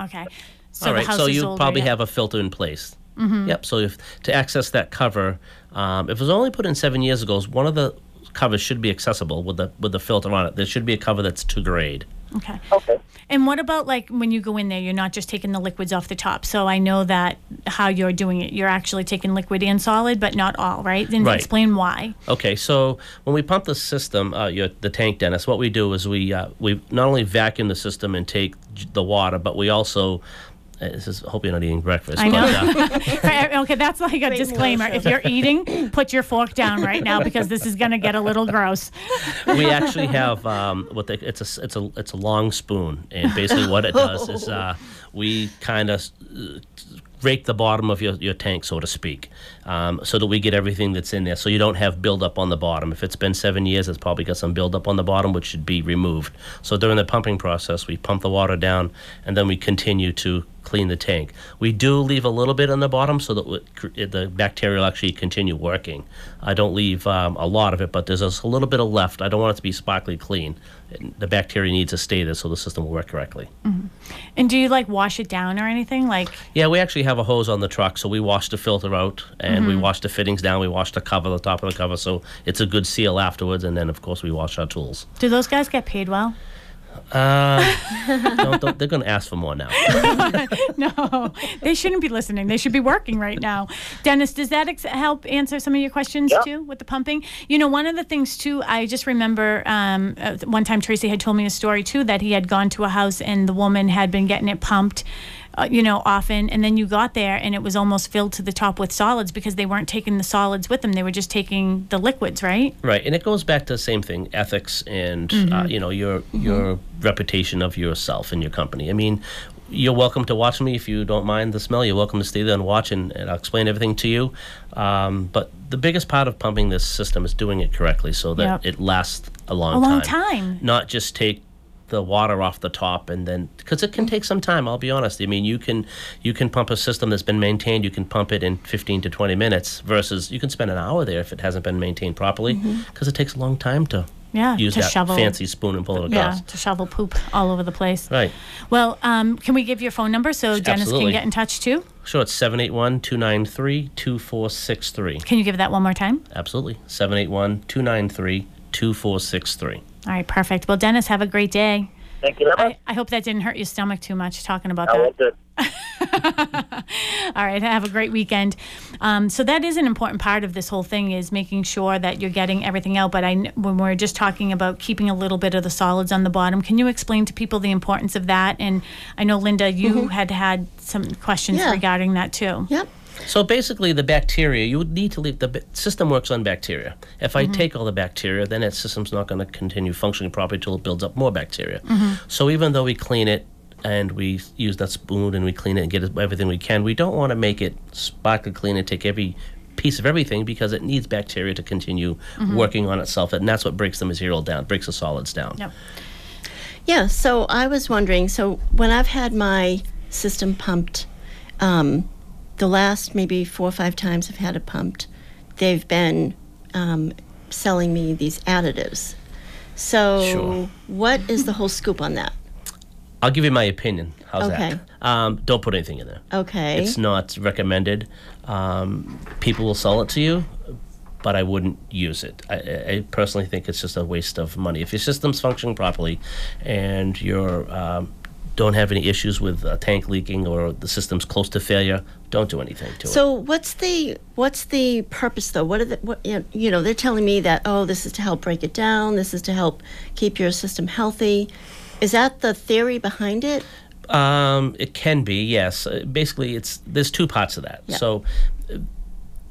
Okay. So All the house so you older, probably yeah. have a filter in place. Mhm. Yep. So if to access that cover, um, if it was only put in seven years ago, one of the covers should be accessible with the with the filter on it. There should be a cover that's to grade. Okay. Okay. And what about like when you go in there, you're not just taking the liquids off the top. So I know that how you're doing it, you're actually taking liquid and solid, but not all, right? And Right. explain why. Okay, so when we pump the system, uh, your, the tank, Dennis, what we do is we uh, we not only vacuum the system and take the water, but we also this is, I hope you're not eating breakfast. I but, uh, know. Okay, that's like a disclaimer. If you're eating, put your fork down right now because this is going to get a little gross. we actually have um, what they, it's a s- it's a it's a long spoon, and basically what it does is uh, we kind of rake the bottom of your, your tank, so to speak, um, so that we get everything that's in there. So you don't have buildup on the bottom. If it's been seven years, it's probably got some buildup on the bottom, which should be removed. So during the pumping process, we pump the water down, and then we continue to clean the tank. We do leave a little bit on the bottom so that w- the bacteria will actually continue working. I don't leave um, a lot of it, but there's a little bit of left. I don't want it to be sparkly clean. The bacteria needs to stay there so the system will work correctly. And do you like wash it down or anything? Like, Yeah, we actually have a hose on the truck, so we wash the filter out and we Mhm. wash the fittings down. We wash the cover, the top of the cover, so it's a good seal afterwards. And then, of course, we wash our tools. do those guys get paid well? Uh, don't, don't, they're going to ask for more now. no, they shouldn't be listening. They should be working right now. Dennis, does that ex- help answer some of your questions Yeah. too with the pumping? You know, one of the things too, I just remember um, uh, one time Tracy had told me a story too that he had gone to a house and the woman had been getting it pumped. Uh, you know, often, and then you got there and it was almost filled to the top with solids because they weren't taking the solids with them; they were just taking the liquids, right? Right, and it goes back to the same thing: ethics and uh, Mhm. you know your your reputation of yourself and your company. I mean, you're welcome to watch me if you don't mind the smell. You're welcome to stay there and watch, and, and I'll explain everything to you. Um, but the biggest part of pumping this system is doing it correctly, so that Yep. it lasts a long time. A long time. time. Not just take the water off the top and then because it can take some time i'll be honest i mean you can you can pump a system that's been maintained you can pump it in 15 to 20 minutes versus you can spend an hour there if it hasn't been maintained properly because Mhm. it takes a long time to Yeah, use to that shovel. fancy spoon and pull it Yeah, to shovel poop all over the place. right Well, um, can we give your phone number so Dennis Absolutely. can get in touch too? sure it's 781-293-2463 Can you give that one more time? absolutely 781-293-2463 All right, perfect. Well, Dennis, have a great day. Thank you very I, I hope that didn't hurt your stomach too much talking about I that. will do. All right, have a great weekend. Um, so that is an important part of this whole thing is making sure that you're getting everything out. But I, when we're just talking about keeping a little bit of the solids on the bottom, can you explain to people the importance of that? And I know Linda, you had had some questions Yeah. regarding that too. Yep. So basically, the bacteria, you would need to leave the system works on bacteria. If I Mhm. take all the bacteria, then that system's not going to continue functioning properly until it builds up more bacteria. Mhm. So even though we clean it and we use that spoon and we clean it and get everything we can, we don't want to make it sparkly clean and take every piece of everything because it needs bacteria to continue Mhm. working on itself, and that's what breaks the material down, breaks the solids down. Yep. Yeah, so I was wondering so when I've had my system pumped, um, the last maybe four or five times I've had it pumped, they've been um, selling me these additives. So, Sure. what is the whole scoop on that? I'll give you my opinion. How's Okay. that? Um, don't put anything in there. Okay. It's not recommended. Um, people will sell it to you, but I wouldn't use it. I, I personally think it's just a waste of money. If your system's functioning properly, and you're um, don't have any issues with a tank leaking or the system's close to failure, don't do anything to it. So what's the what's the purpose though? What are the what you know- They're telling me that oh, this is to help break it down. This is to help keep your system healthy. Is that the theory behind it? Um, it can be, yes. Uh, basically, it's there's two parts of that. Yeah. So, uh,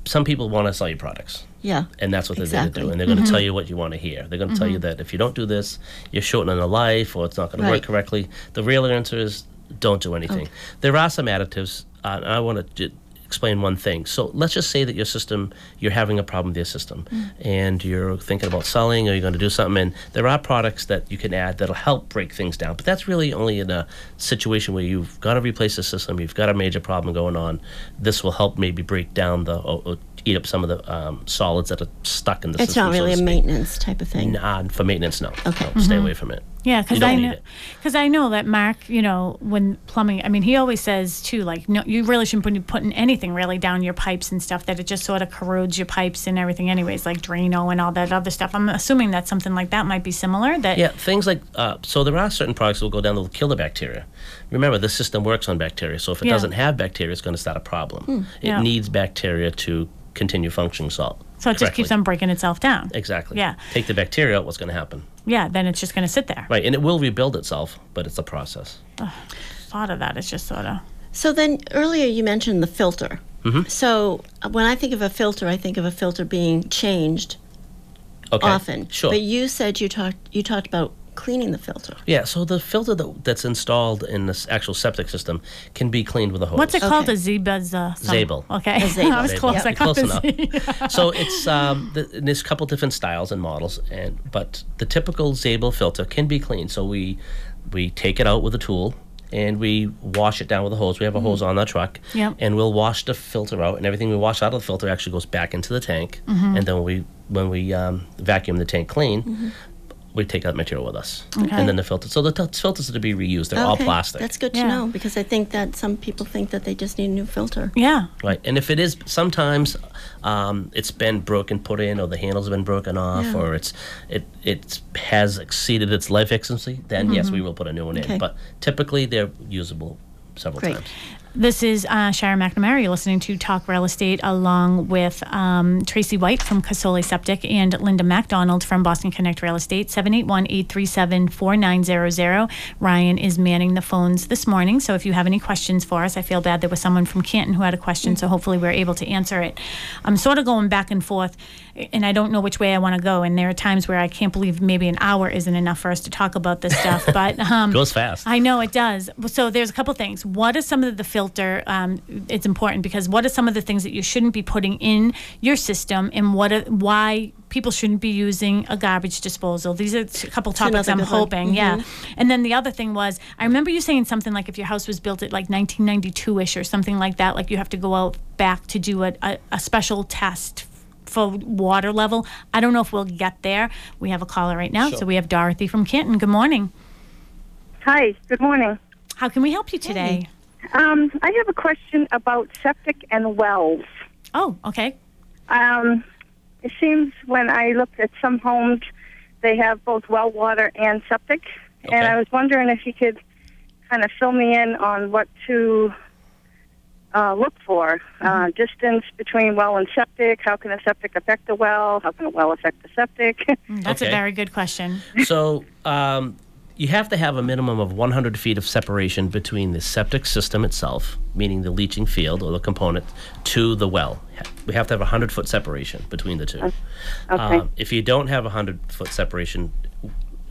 some people want to sell you products. Yeah. And that's what they're going to do. And they're going to tell you what you want to hear. They're going to tell you that if you don't do this, you're shortening a life or it's not going to work correctly. The real answer is don't do anything. Okay. There are some additives. Uh, and I want to explain one thing. So let's just say that your system, you're having a problem with your system Mm. and you're thinking about selling or you're going to do something. And there are products that you can add that'll help break things down. But that's really only in a situation where you've got to replace the system, you've got a major problem going on. This will help maybe break down the, or, or eat up some of the um, solids that are stuck in the It's system. not really a so to speak. maintenance type of thing. Nah, for maintenance, no. Okay. No, Stay Mhm. away from it. Yeah, because I know, because I know that Mark, you know, when plumbing, I mean, he always says too, like, no, you really shouldn't be putting anything really down your pipes and stuff that it just sort of corrodes your pipes and everything, anyways, like Drano and all that other stuff. I'm assuming that something like that might be similar. That Yeah, things like uh, so there are certain products that will go down that will kill the bacteria. Remember, the system works on bacteria, so if it Yeah. doesn't have bacteria, it's going to start a problem. Hmm. It Yeah. needs bacteria to continue functioning salt. so it just keeps on breaking itself down. Exactly. Yeah. Take the bacteria out, what's going to happen? Yeah, then it's just going to sit there. Right, and it will rebuild itself, but it's a process. Thought of that, it's just sort of. So then earlier you mentioned the filter. Mhm. So uh, when I think of a filter, I think of a filter being changed Okay. often. Sure. But you said you talked you talked about cleaning the filter. yeah, so the filter that, that's installed in this actual septic system can be cleaned with a hose. What's it called? A Zebaz? Uh, some- Zabel. Okay. A Zabel. I was Zabel. close. I close enough. Z- so it's um, the, there's a couple different styles and models, and but the typical Zabel filter can be cleaned. So we we take it out with a tool and we wash it down with a hose. We have a hose on the truck, Yep. and we'll wash the filter out, and everything we wash out of the filter actually goes back into the tank. Mhm. And then we when we um, vacuum the tank clean. We take that material with us, Okay. and then the filter. So the t- filters are to be reused. They're all plastic. That's good to Yeah. know because I think that some people think that they just need a new filter. Yeah. Right, and if it is, sometimes um, it's been broken, put in, or the handles have been broken off, Yeah. or it's it it has exceeded its life expectancy. Then yes, Mhm. we will put a new one Okay. in. But typically, they're usable several Great. times. This is uh, Sharon McNamara. You're listening to Talk Real Estate along with um, Tracy White from Casoli Septic and Linda MacDonald from Boston Connect Real Estate. 781 837 4900. Ryan is manning the phones this morning. So if you have any questions for us, I feel bad there was someone from Canton who had a question. So hopefully we're able to answer it. I'm sort of going back and forth, and I don't know which way I want to go. And there are times where I can't believe maybe an hour isn't enough for us to talk about this stuff. But um, Goes fast. I know it does. So there's a couple things. What are some of the filter? Um, it's important because what are some of the things that you shouldn't be putting in your system, and what are, why people shouldn't be using a garbage disposal? These are a couple topics another I'm good one. hoping. Yeah. Mhm. And then the other thing was, I remember you saying something like if your house was built at like 1992ish or something like that, like you have to go out back to do a, a, a special test for water level. I don't know if we'll get there. We have a caller right now, Sure. so we have Dorothy from Canton. Good morning. Hi, good morning. How can we help you today? Um, I have a question about septic and wells. Oh, okay. Um, it seems when I looked at some homes, they have both well water and septic. And I was wondering if you could kind of fill me in on what to uh, look for. Uh, distance between well and septic. How can a septic affect the well? How can a well affect the septic? That's a very good question. so um, you have to have a minimum of 100 feet of separation between the septic system itself, meaning the leaching field or the component, to the well. We have to have a 100 foot separation between the two. Okay. Um, if you don't have a 100 foot separation,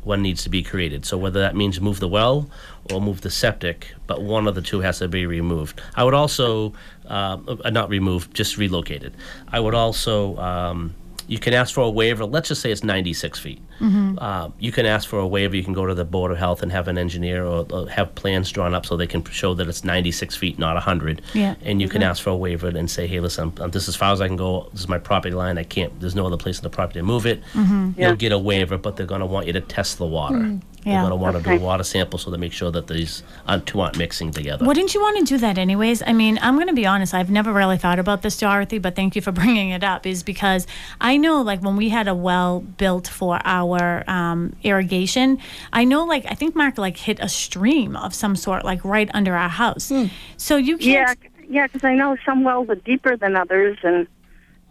one needs to be created. So whether that means move the well or move the septic, but one of the two has to be removed. I would also, uh, uh, not removed, just relocated. I would also, um, you can ask for a waiver. Let's just say it's 96 feet. Mhm. Uh, you can ask for a waiver. You can go to the Board of Health and have an engineer or, or have plans drawn up so they can show that it's 96 feet, not 100. Yeah. And you can Mhm. ask for a waiver and say, hey, listen, um, this is as far as I can go. This is my property line. I can't, there's no other place on the property to move it. Mhm. You'll Yeah. get a waiver, but they're going to want you to test the water. Mm. They're going to want to do a water sample so they make sure that these aren't, two aren't mixing together. Wouldn't you want to do that anyways? I mean, I'm going to be honest. I've never really thought about this, Dorothy, but thank you for bringing it up. Is because I know, like, when we had a well built for our um, irrigation, I know, like, I think Mark like hit a stream of some sort, like right under our house. So you can't. yeah, because I know some wells are deeper than others, and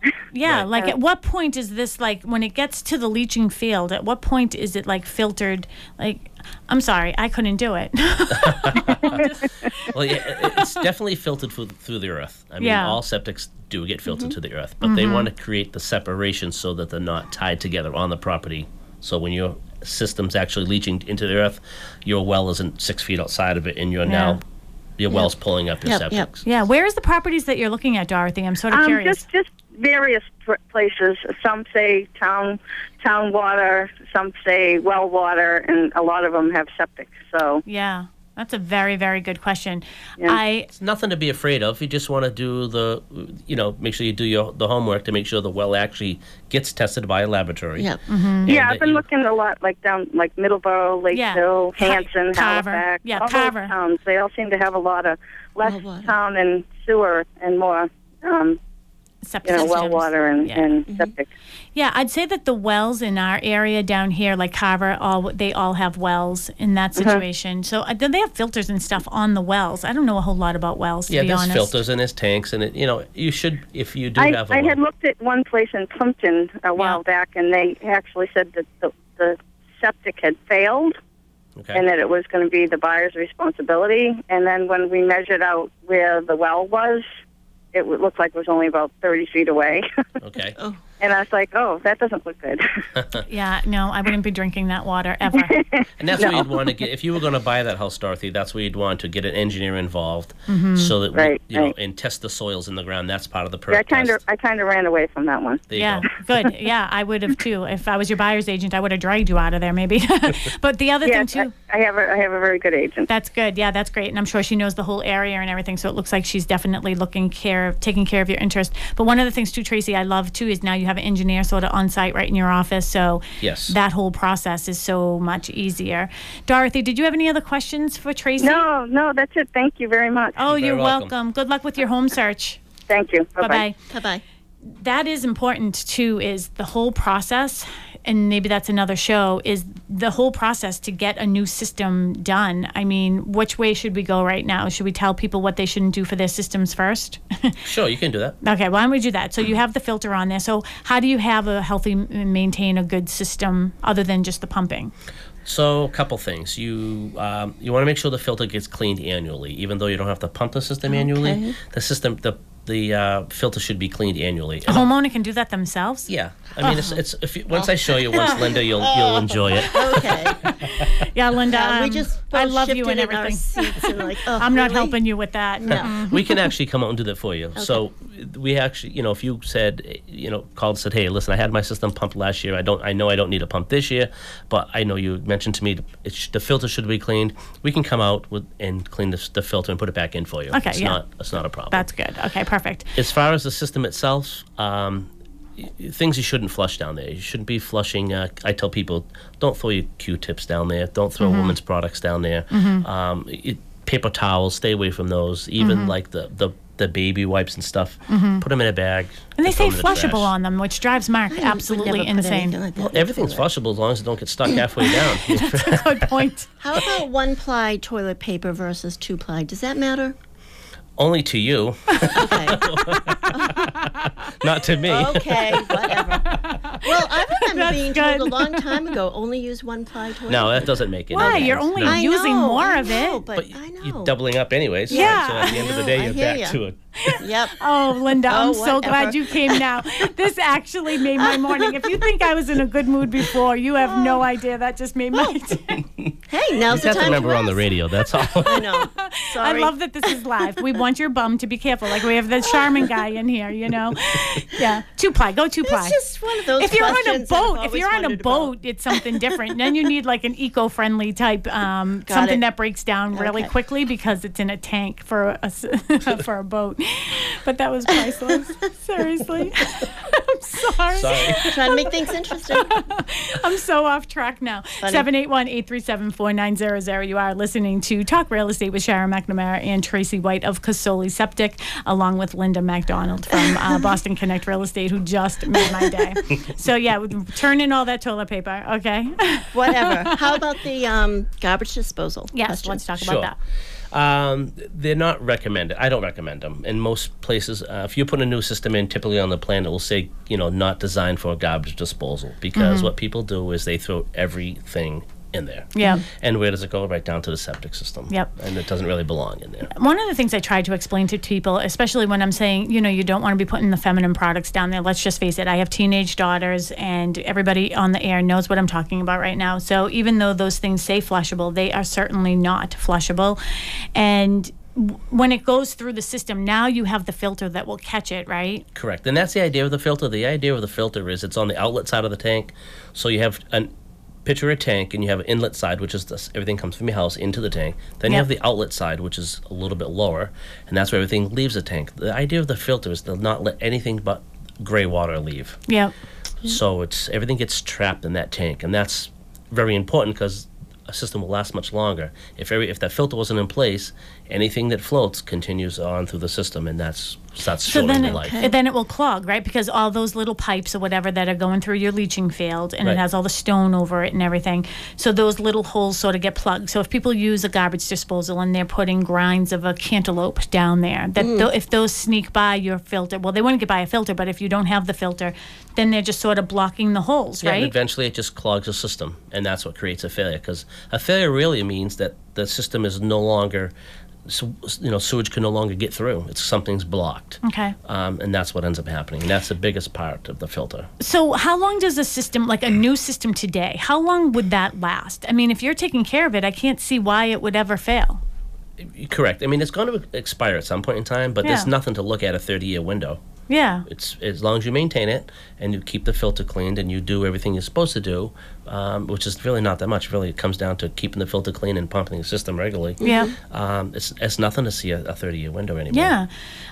Yeah, like at what point is this like when it gets to the leaching field? At what point is it like filtered? Like, I'm sorry, I couldn't do it. Well, yeah, it's definitely filtered through, through the earth. I mean, Yeah. all septics do get filtered to the earth, but they Mhm. want to create the separation so that they're not tied together on the property. So when your system's actually leaching into the earth, your well isn't six feet outside of it, and you're now your Yep. well's pulling up your septic. Yeah, where is the properties that you're looking at, Dorothy? I'm sort of Um, curious. just just various pr- places. Some say town town water, some say well water, and a lot of them have septic. So yeah, that's a very very good question. I It's nothing to be afraid of. You just want to do the, you know, make sure you do your the homework to make sure the well actually gets tested by a laboratory. Yeah. And yeah, I've been you- looking a lot like down like Middleborough, Lakeville, Ca- Hanson, Carver. Halifax. Yeah, all Carver. those towns. They all seem to have a lot of less town and sewer and more um, septic you know, well systems. water and, Yeah. and Mm-hmm. septic. Yeah, I'd say that the wells in our area down here, like Carver, all they all have wells in that situation. So uh, they have filters and stuff on the wells. I don't know a whole lot about wells to Yeah, be there's honest. filters and there's tanks, and it, you know, you should if you do I, have a I well. had looked at one place in Plympton a while back, and they actually said that the, the septic had failed. Okay. And that it was going to be the buyer's responsibility. And then when we measured out where the well was, it looked like it was only about 30 feet away. Okay. And I was like, oh, that doesn't look good. Yeah, no, I wouldn't be drinking that water ever. And that's what you'd want to get if you were going to buy that house, Dorothy. That's where you'd want to get an engineer involved, Mhm. so that Right, we, you know, and test the soils in the ground. That's part of the yeah, I kind of I kind of ran away from that one. There you yeah, go. good. Yeah, I would have too. If I was your buyer's agent, I would have dragged you out of there, maybe. but the other Yes, thing too. I, I have a I have a very good agent. That's good. Yeah, that's great. And I'm sure she knows the whole area and everything. So it looks like she's definitely looking care, taking care of your interest. But one of the things too, Tracy, I love too, is now you have an engineer sort of on site right in your office. So Yes. that whole process is so much easier. Dorothy, did you have any other questions for Tracy? No, no, that's it. Thank you very much. Oh, you're, welcome. Good luck with your home search. Thank you. Bye bye. Bye bye. That is important too. Is the whole process, and maybe that's another show. Is the whole process to get a new system done? I mean, which way should we go right now? Should we tell people what they shouldn't do for their systems first? Sure, you can do that. Okay, why don't we do that? So you have the filter on there. So how do you have a healthy, maintain a good system other than just the pumping? So, a couple things. You um, you want to make sure the filter gets cleaned annually, even though you don't have to pump the system annually. The system the the uh, filter should be cleaned annually. A homeowner can do that themselves. Yeah, I mean, it's, it's if you, once I show you once, Linda, you'll you'll enjoy it. Okay. Yeah, Linda. Yeah, we um, just I love you and shifted in our everything. and like, oh, I'm not really? helping you with that. No. We can actually come out and do that for you. So we actually, you know, if you said, you know, called said, hey, listen, I had my system pumped last year. I don't, I know I don't need a pump this year, but I know you mentioned to me it sh- the filter should be cleaned. We can come out with and clean the, the filter and put it back in for you. Okay, it's yeah. not, it's not a problem. That's good. Okay, perfect. As far as the system itself, um, y- y- things you shouldn't flush down there. You shouldn't be flushing. Uh, I tell people, don't throw your Q-tips down there. Don't throw Mhm. women's products down there. Mhm. Um, it, paper towels, stay away from those. Even Mhm. like the, the the baby wipes and stuff. Mhm. Put them in a bag. And they say say 'em in the flushable on them, which drives Mark absolutely insane. Well, everything's flushable as long as it don't get stuck halfway down. Good point. How about one ply toilet paper versus two ply? Does that matter? Only to you, not to me. Okay, whatever. Well, I remember being told a long time ago only use one ply toilet. No, that doesn't make it. Why? You're only I using know, more I of know, it. but I know. You're doubling up anyways. so- Yeah. So at the end of the I day, know, I you're hear back ya. to it. Yep. Oh, Linda, I'm Oh, so glad you came now. This actually made my morning. If you think I was in a good mood before, you have no idea. That just made my day. Hey, You now's just the have to time remember to on the radio. That's all. I know. I love that this is live. We want your bum to be careful. Like we have the Charmin guy in here, you know? Yeah. Two ply. Go two ply. It's just one of those if you're on a questions that I've boat, if you're on a wondered boat, it's something different. then you need like an eco-friendly type, um, something it. that breaks down really Okay. quickly because it's in a tank for a s- for a boat. But that was priceless. Seriously, I'm sorry. Sorry. Trying to make things interesting. I'm so off track now. 781-837-4900. You are listening to Talk Real Estate with Sharon McNamara and Tracy White of Casoli Septic, along with Linda MacDonald from uh, Boston Connect Real Estate, who just made my day. So yeah, turn in all that toilet paper, okay? Whatever. How about the um, garbage disposal? Yes, question? let's talk Sure. about that. Um, they're not recommended. I don't recommend them. In most places, uh, if you put a new system in, typically on the plan it will say, you know, not designed for garbage disposal. Because Mhm. what people do is they throw everything in there. Yeah. And where does it go? Right down to the septic system. Yep. And it doesn't really belong in there. One of the things I try to explain to people, especially when I'm saying, you know, you don't want to be putting the feminine products down there. Let's just face it, I have teenage daughters, and everybody on the air knows what I'm talking about right now. So even though those things say flushable, they are certainly not flushable. And when it goes through the system, now you have the filter that will catch it, right? Correct. And that's the idea of the filter. The idea of the filter is it's on the outlet side of the tank. So you have an picture a tank and you have an inlet side, which is this, everything comes from your house into the tank. Then you have the outlet side, which is a little bit lower, and that's where everything leaves the tank. The idea of the filter is to not let anything but gray water leave. Yep. So it's everything gets trapped in that tank, and that's very important because a system will last much longer. If every if that filter wasn't in place, anything that floats continues on through the system, and that's that's So shortening then, the life. then it will clog, right? Because all those little pipes or whatever that are going through your leaching field, and Right. it has all the stone over it and everything. So those little holes sort of get plugged. So if people use a garbage disposal and they're putting grinds of a cantaloupe down there, that Mm. tho- if those sneak by your filter, well, they wouldn't get by a filter, but if you don't have the filter, then they're just sort of blocking the holes, Yeah, and right? eventually it just clogs the system, and that's what creates a failure. Because a failure really means that the system is no longer, so, you know, sewage can no longer get through. It's something's blocked, Okay. um, and that's what ends up happening. And that's the biggest part of the filter. So, how long does a system, like a new system today, how long would that last? I mean, if you're taking care of it, I can't see why it would ever fail. Correct. I mean, it's going to expire at some point in time, but there's nothing to look at a 30-year window. Yeah. It's as long as you maintain it and you keep the filter cleaned and you do everything you're supposed to do, um, which is really not that much. Really, it comes down to keeping the filter clean and pumping the system regularly. Yeah. Um, it's it's nothing to see a, a 30 year window anymore. Yeah,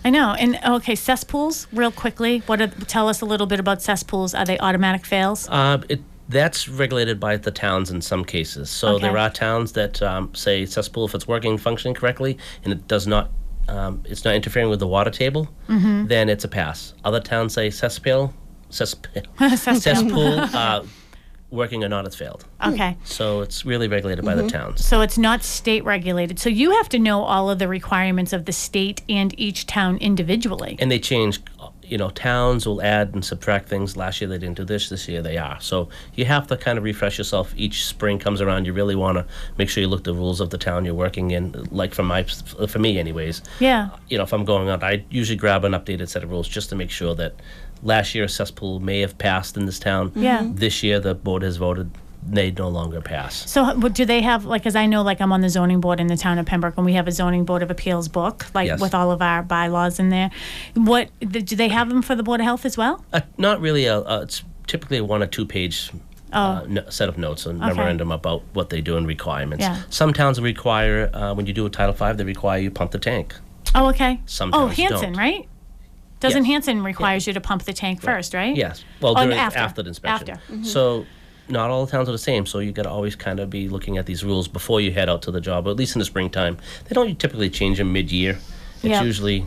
I know. And okay, cesspools, real quickly. What? Are, tell us a little bit about cesspools. Are they automatic fails? Uh, it, that's regulated by the towns in some cases. So Okay. there are towns that um, say cesspool, if it's working, functioning correctly, and it does not, um, it's not interfering with the water table, Mhm. then it's a pass. Other towns say cesspool, cesspool, Cesspool. uh, working or not, it's failed. Okay. So it's really regulated by the towns. So it's not state regulated. So you have to know all of the requirements of the state and each town individually. And they change, you know, towns will add and subtract things. Last year they didn't do this, this year they are. So you have to kind of refresh yourself. Each spring comes around, you really want to make sure you look the rules of the town you're working in. Like for my, for me anyways, Yeah. you know, if I'm going out, I usually grab an updated set of rules just to make sure that last year a cesspool may have passed in this town. Yeah. This year the board has voted they no longer pass. So do they have? Like, as I know, like I'm on the zoning board in the town of Pembroke, and we have a zoning board of appeals book, like Yes. with all of our bylaws in there. What do they have them for the board of health as well? Uh, not really. A, uh, it's typically a one or two page uh, Oh. no, set of notes and Okay. memorandum about what they do and requirements. Yeah. Some towns require uh, when you do a Title V, they require you pump the tank. Oh, okay. Some oh, Hanson, don't. right? Doesn't Yes. Hanson requires you to pump the tank first, right? Yes. Well, Oh, during, after. after. the inspection. After. Mhm. So not all the towns are the same. So you got to always kind of be looking at these rules before you head out to the job. At least in the springtime, they don't typically change them mid-year. It's Yeah. usually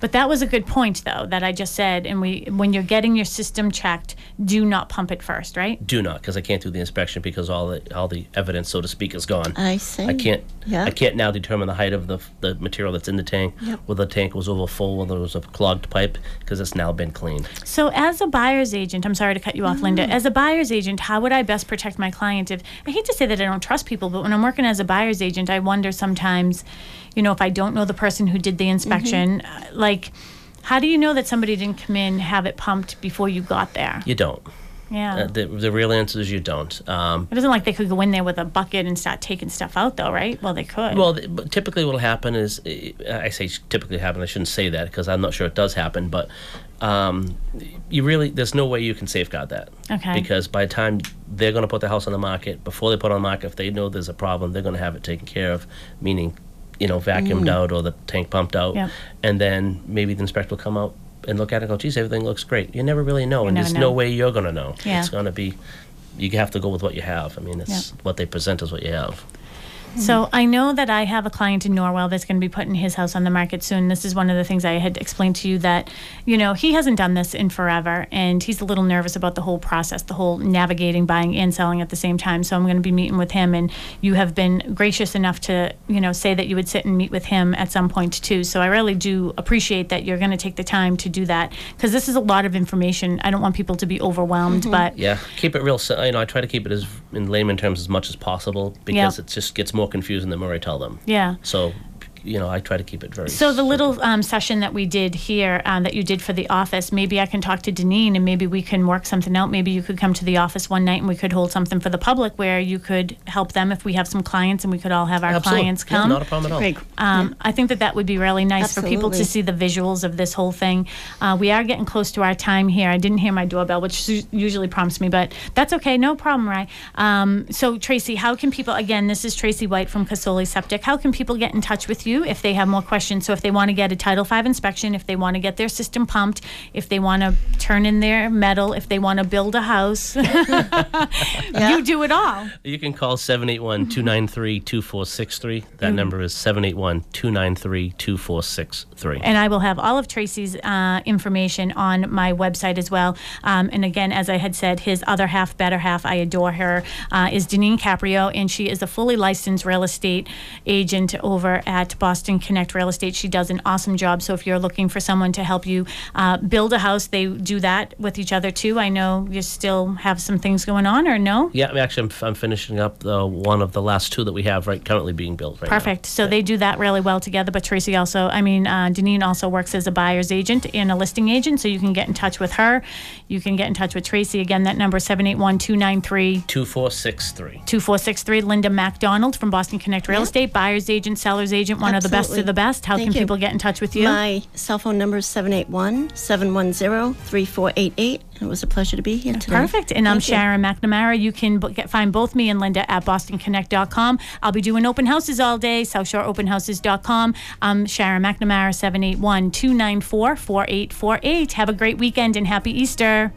But that was a good point, though, that I just said. And we, when you're getting your system checked, do not pump it first, right? do not because I can't do the inspection because all the all the evidence, so to speak, is gone. I see. I can't. Yeah. I can't now determine the height of the the material that's in the tank, Yep. whether the tank was over full, whether it was a clogged pipe, because it's now been cleaned. So, as a buyer's agent, I'm sorry to cut you off, Linda. Mm. As a buyer's agent, how would I best protect my client? If I hate to say that I don't trust people, but when I'm working as a buyer's agent, I wonder sometimes, you know, if I don't know the person who did the inspection, uh, like, how do you know that somebody didn't come in have it pumped before you got there? You don't. Yeah. Uh, the, the real answer is you don't. Um, it isn't like they could go in there with a bucket and start taking stuff out, though, right? Well, they could. Well, th- but typically what'll happen is, uh, I say typically happen. I shouldn't say that because I'm not sure it does happen, but um, you really there's no way you can safeguard that. Okay. Because by the time they're going to put the house on the market, before they put it on the market, if they know there's a problem, they're going to have it taken care of, meaning, you know, vacuumed Mm. out or the tank pumped out, Yep. and then maybe the inspector will come out and look at it and go, geez, everything looks great. You never really know, You and there's know. no way you're going to know. Yeah. It's going to be, you have to go with what you have. I mean, it's Yep. what they present is what you have. So I know that I have a client in Norwell that's going to be putting his house on the market soon. This is one of the things I had explained to you that, you know, he hasn't done this in forever and he's a little nervous about the whole process, the whole navigating, buying and selling at the same time. So I'm going to be meeting with him and you have been gracious enough to, you know, say that you would sit and meet with him at some point too. So I really do appreciate that you're going to take the time to do that because this is a lot of information. I don't want people to be overwhelmed, mm-hmm. but Yeah, keep it real. si- You know, I try to keep it as in layman terms as much as possible because it just gets more confusing the more I tell them. yeah. So, you know, I try to keep it very. So the little um, session that we did here, um, that you did for the office, maybe I can talk to Deneen and maybe we can work something out. Maybe you could come to the office one night and we could hold something for the public where you could help them if we have some clients and we could all have our Absolutely. clients Yeah, come. not a problem at all. Great. Um, I think that that would be really nice for people to see the visuals of this whole thing. Uh, we are getting close to our time here. I didn't hear my doorbell, which su- usually prompts me, but that's okay. No problem, Ray. Um, so, Tracy, how can people, again, this is Tracy White from Casoli Septic. How can people get in touch with you if they have more questions? So, if they want to get a Title V inspection, if they want to get their system pumped, if they want to turn in their metal, if they want to build a house, you do it all. You can call 781 293 2463. That number is 781 293 2463. And I will have all of Tracy's uh, information on my website as well. Um, and again, as I had said, his other half, better half, I adore her, uh, is Deneen Caprio, and she is a fully licensed real estate agent over at Boston Connect Real Estate. She does an awesome job. So if you're looking for someone to help you uh, build a house, they do that with each other too. I know you still have some things going on, or no? Yeah, actually, I'm, I'm finishing up the one of the last two that we have right currently being built right now. Perfect. So they do that really well together. But Tracy also, I mean, uh, Deneen also works as a buyer's agent and a listing agent. So you can get in touch with her. You can get in touch with Tracy. Again, that number is 781 293 2463. 2463. Linda MacDonald from Boston Connect Real Estate, buyer's agent, seller's agent, one of the best of the best. How Thank can you. people get in touch with you? My cell phone number is 781 710 3488. It was a pleasure to be here today. Perfect. And I'm Thank you. Sharon McNamara. You can get, find both me and Linda at bostonconnect.com. I'll be doing open houses all day, southshoreopenhouses.com. I'm Sharon McNamara, 781 294 4848. Have a great weekend and happy Easter.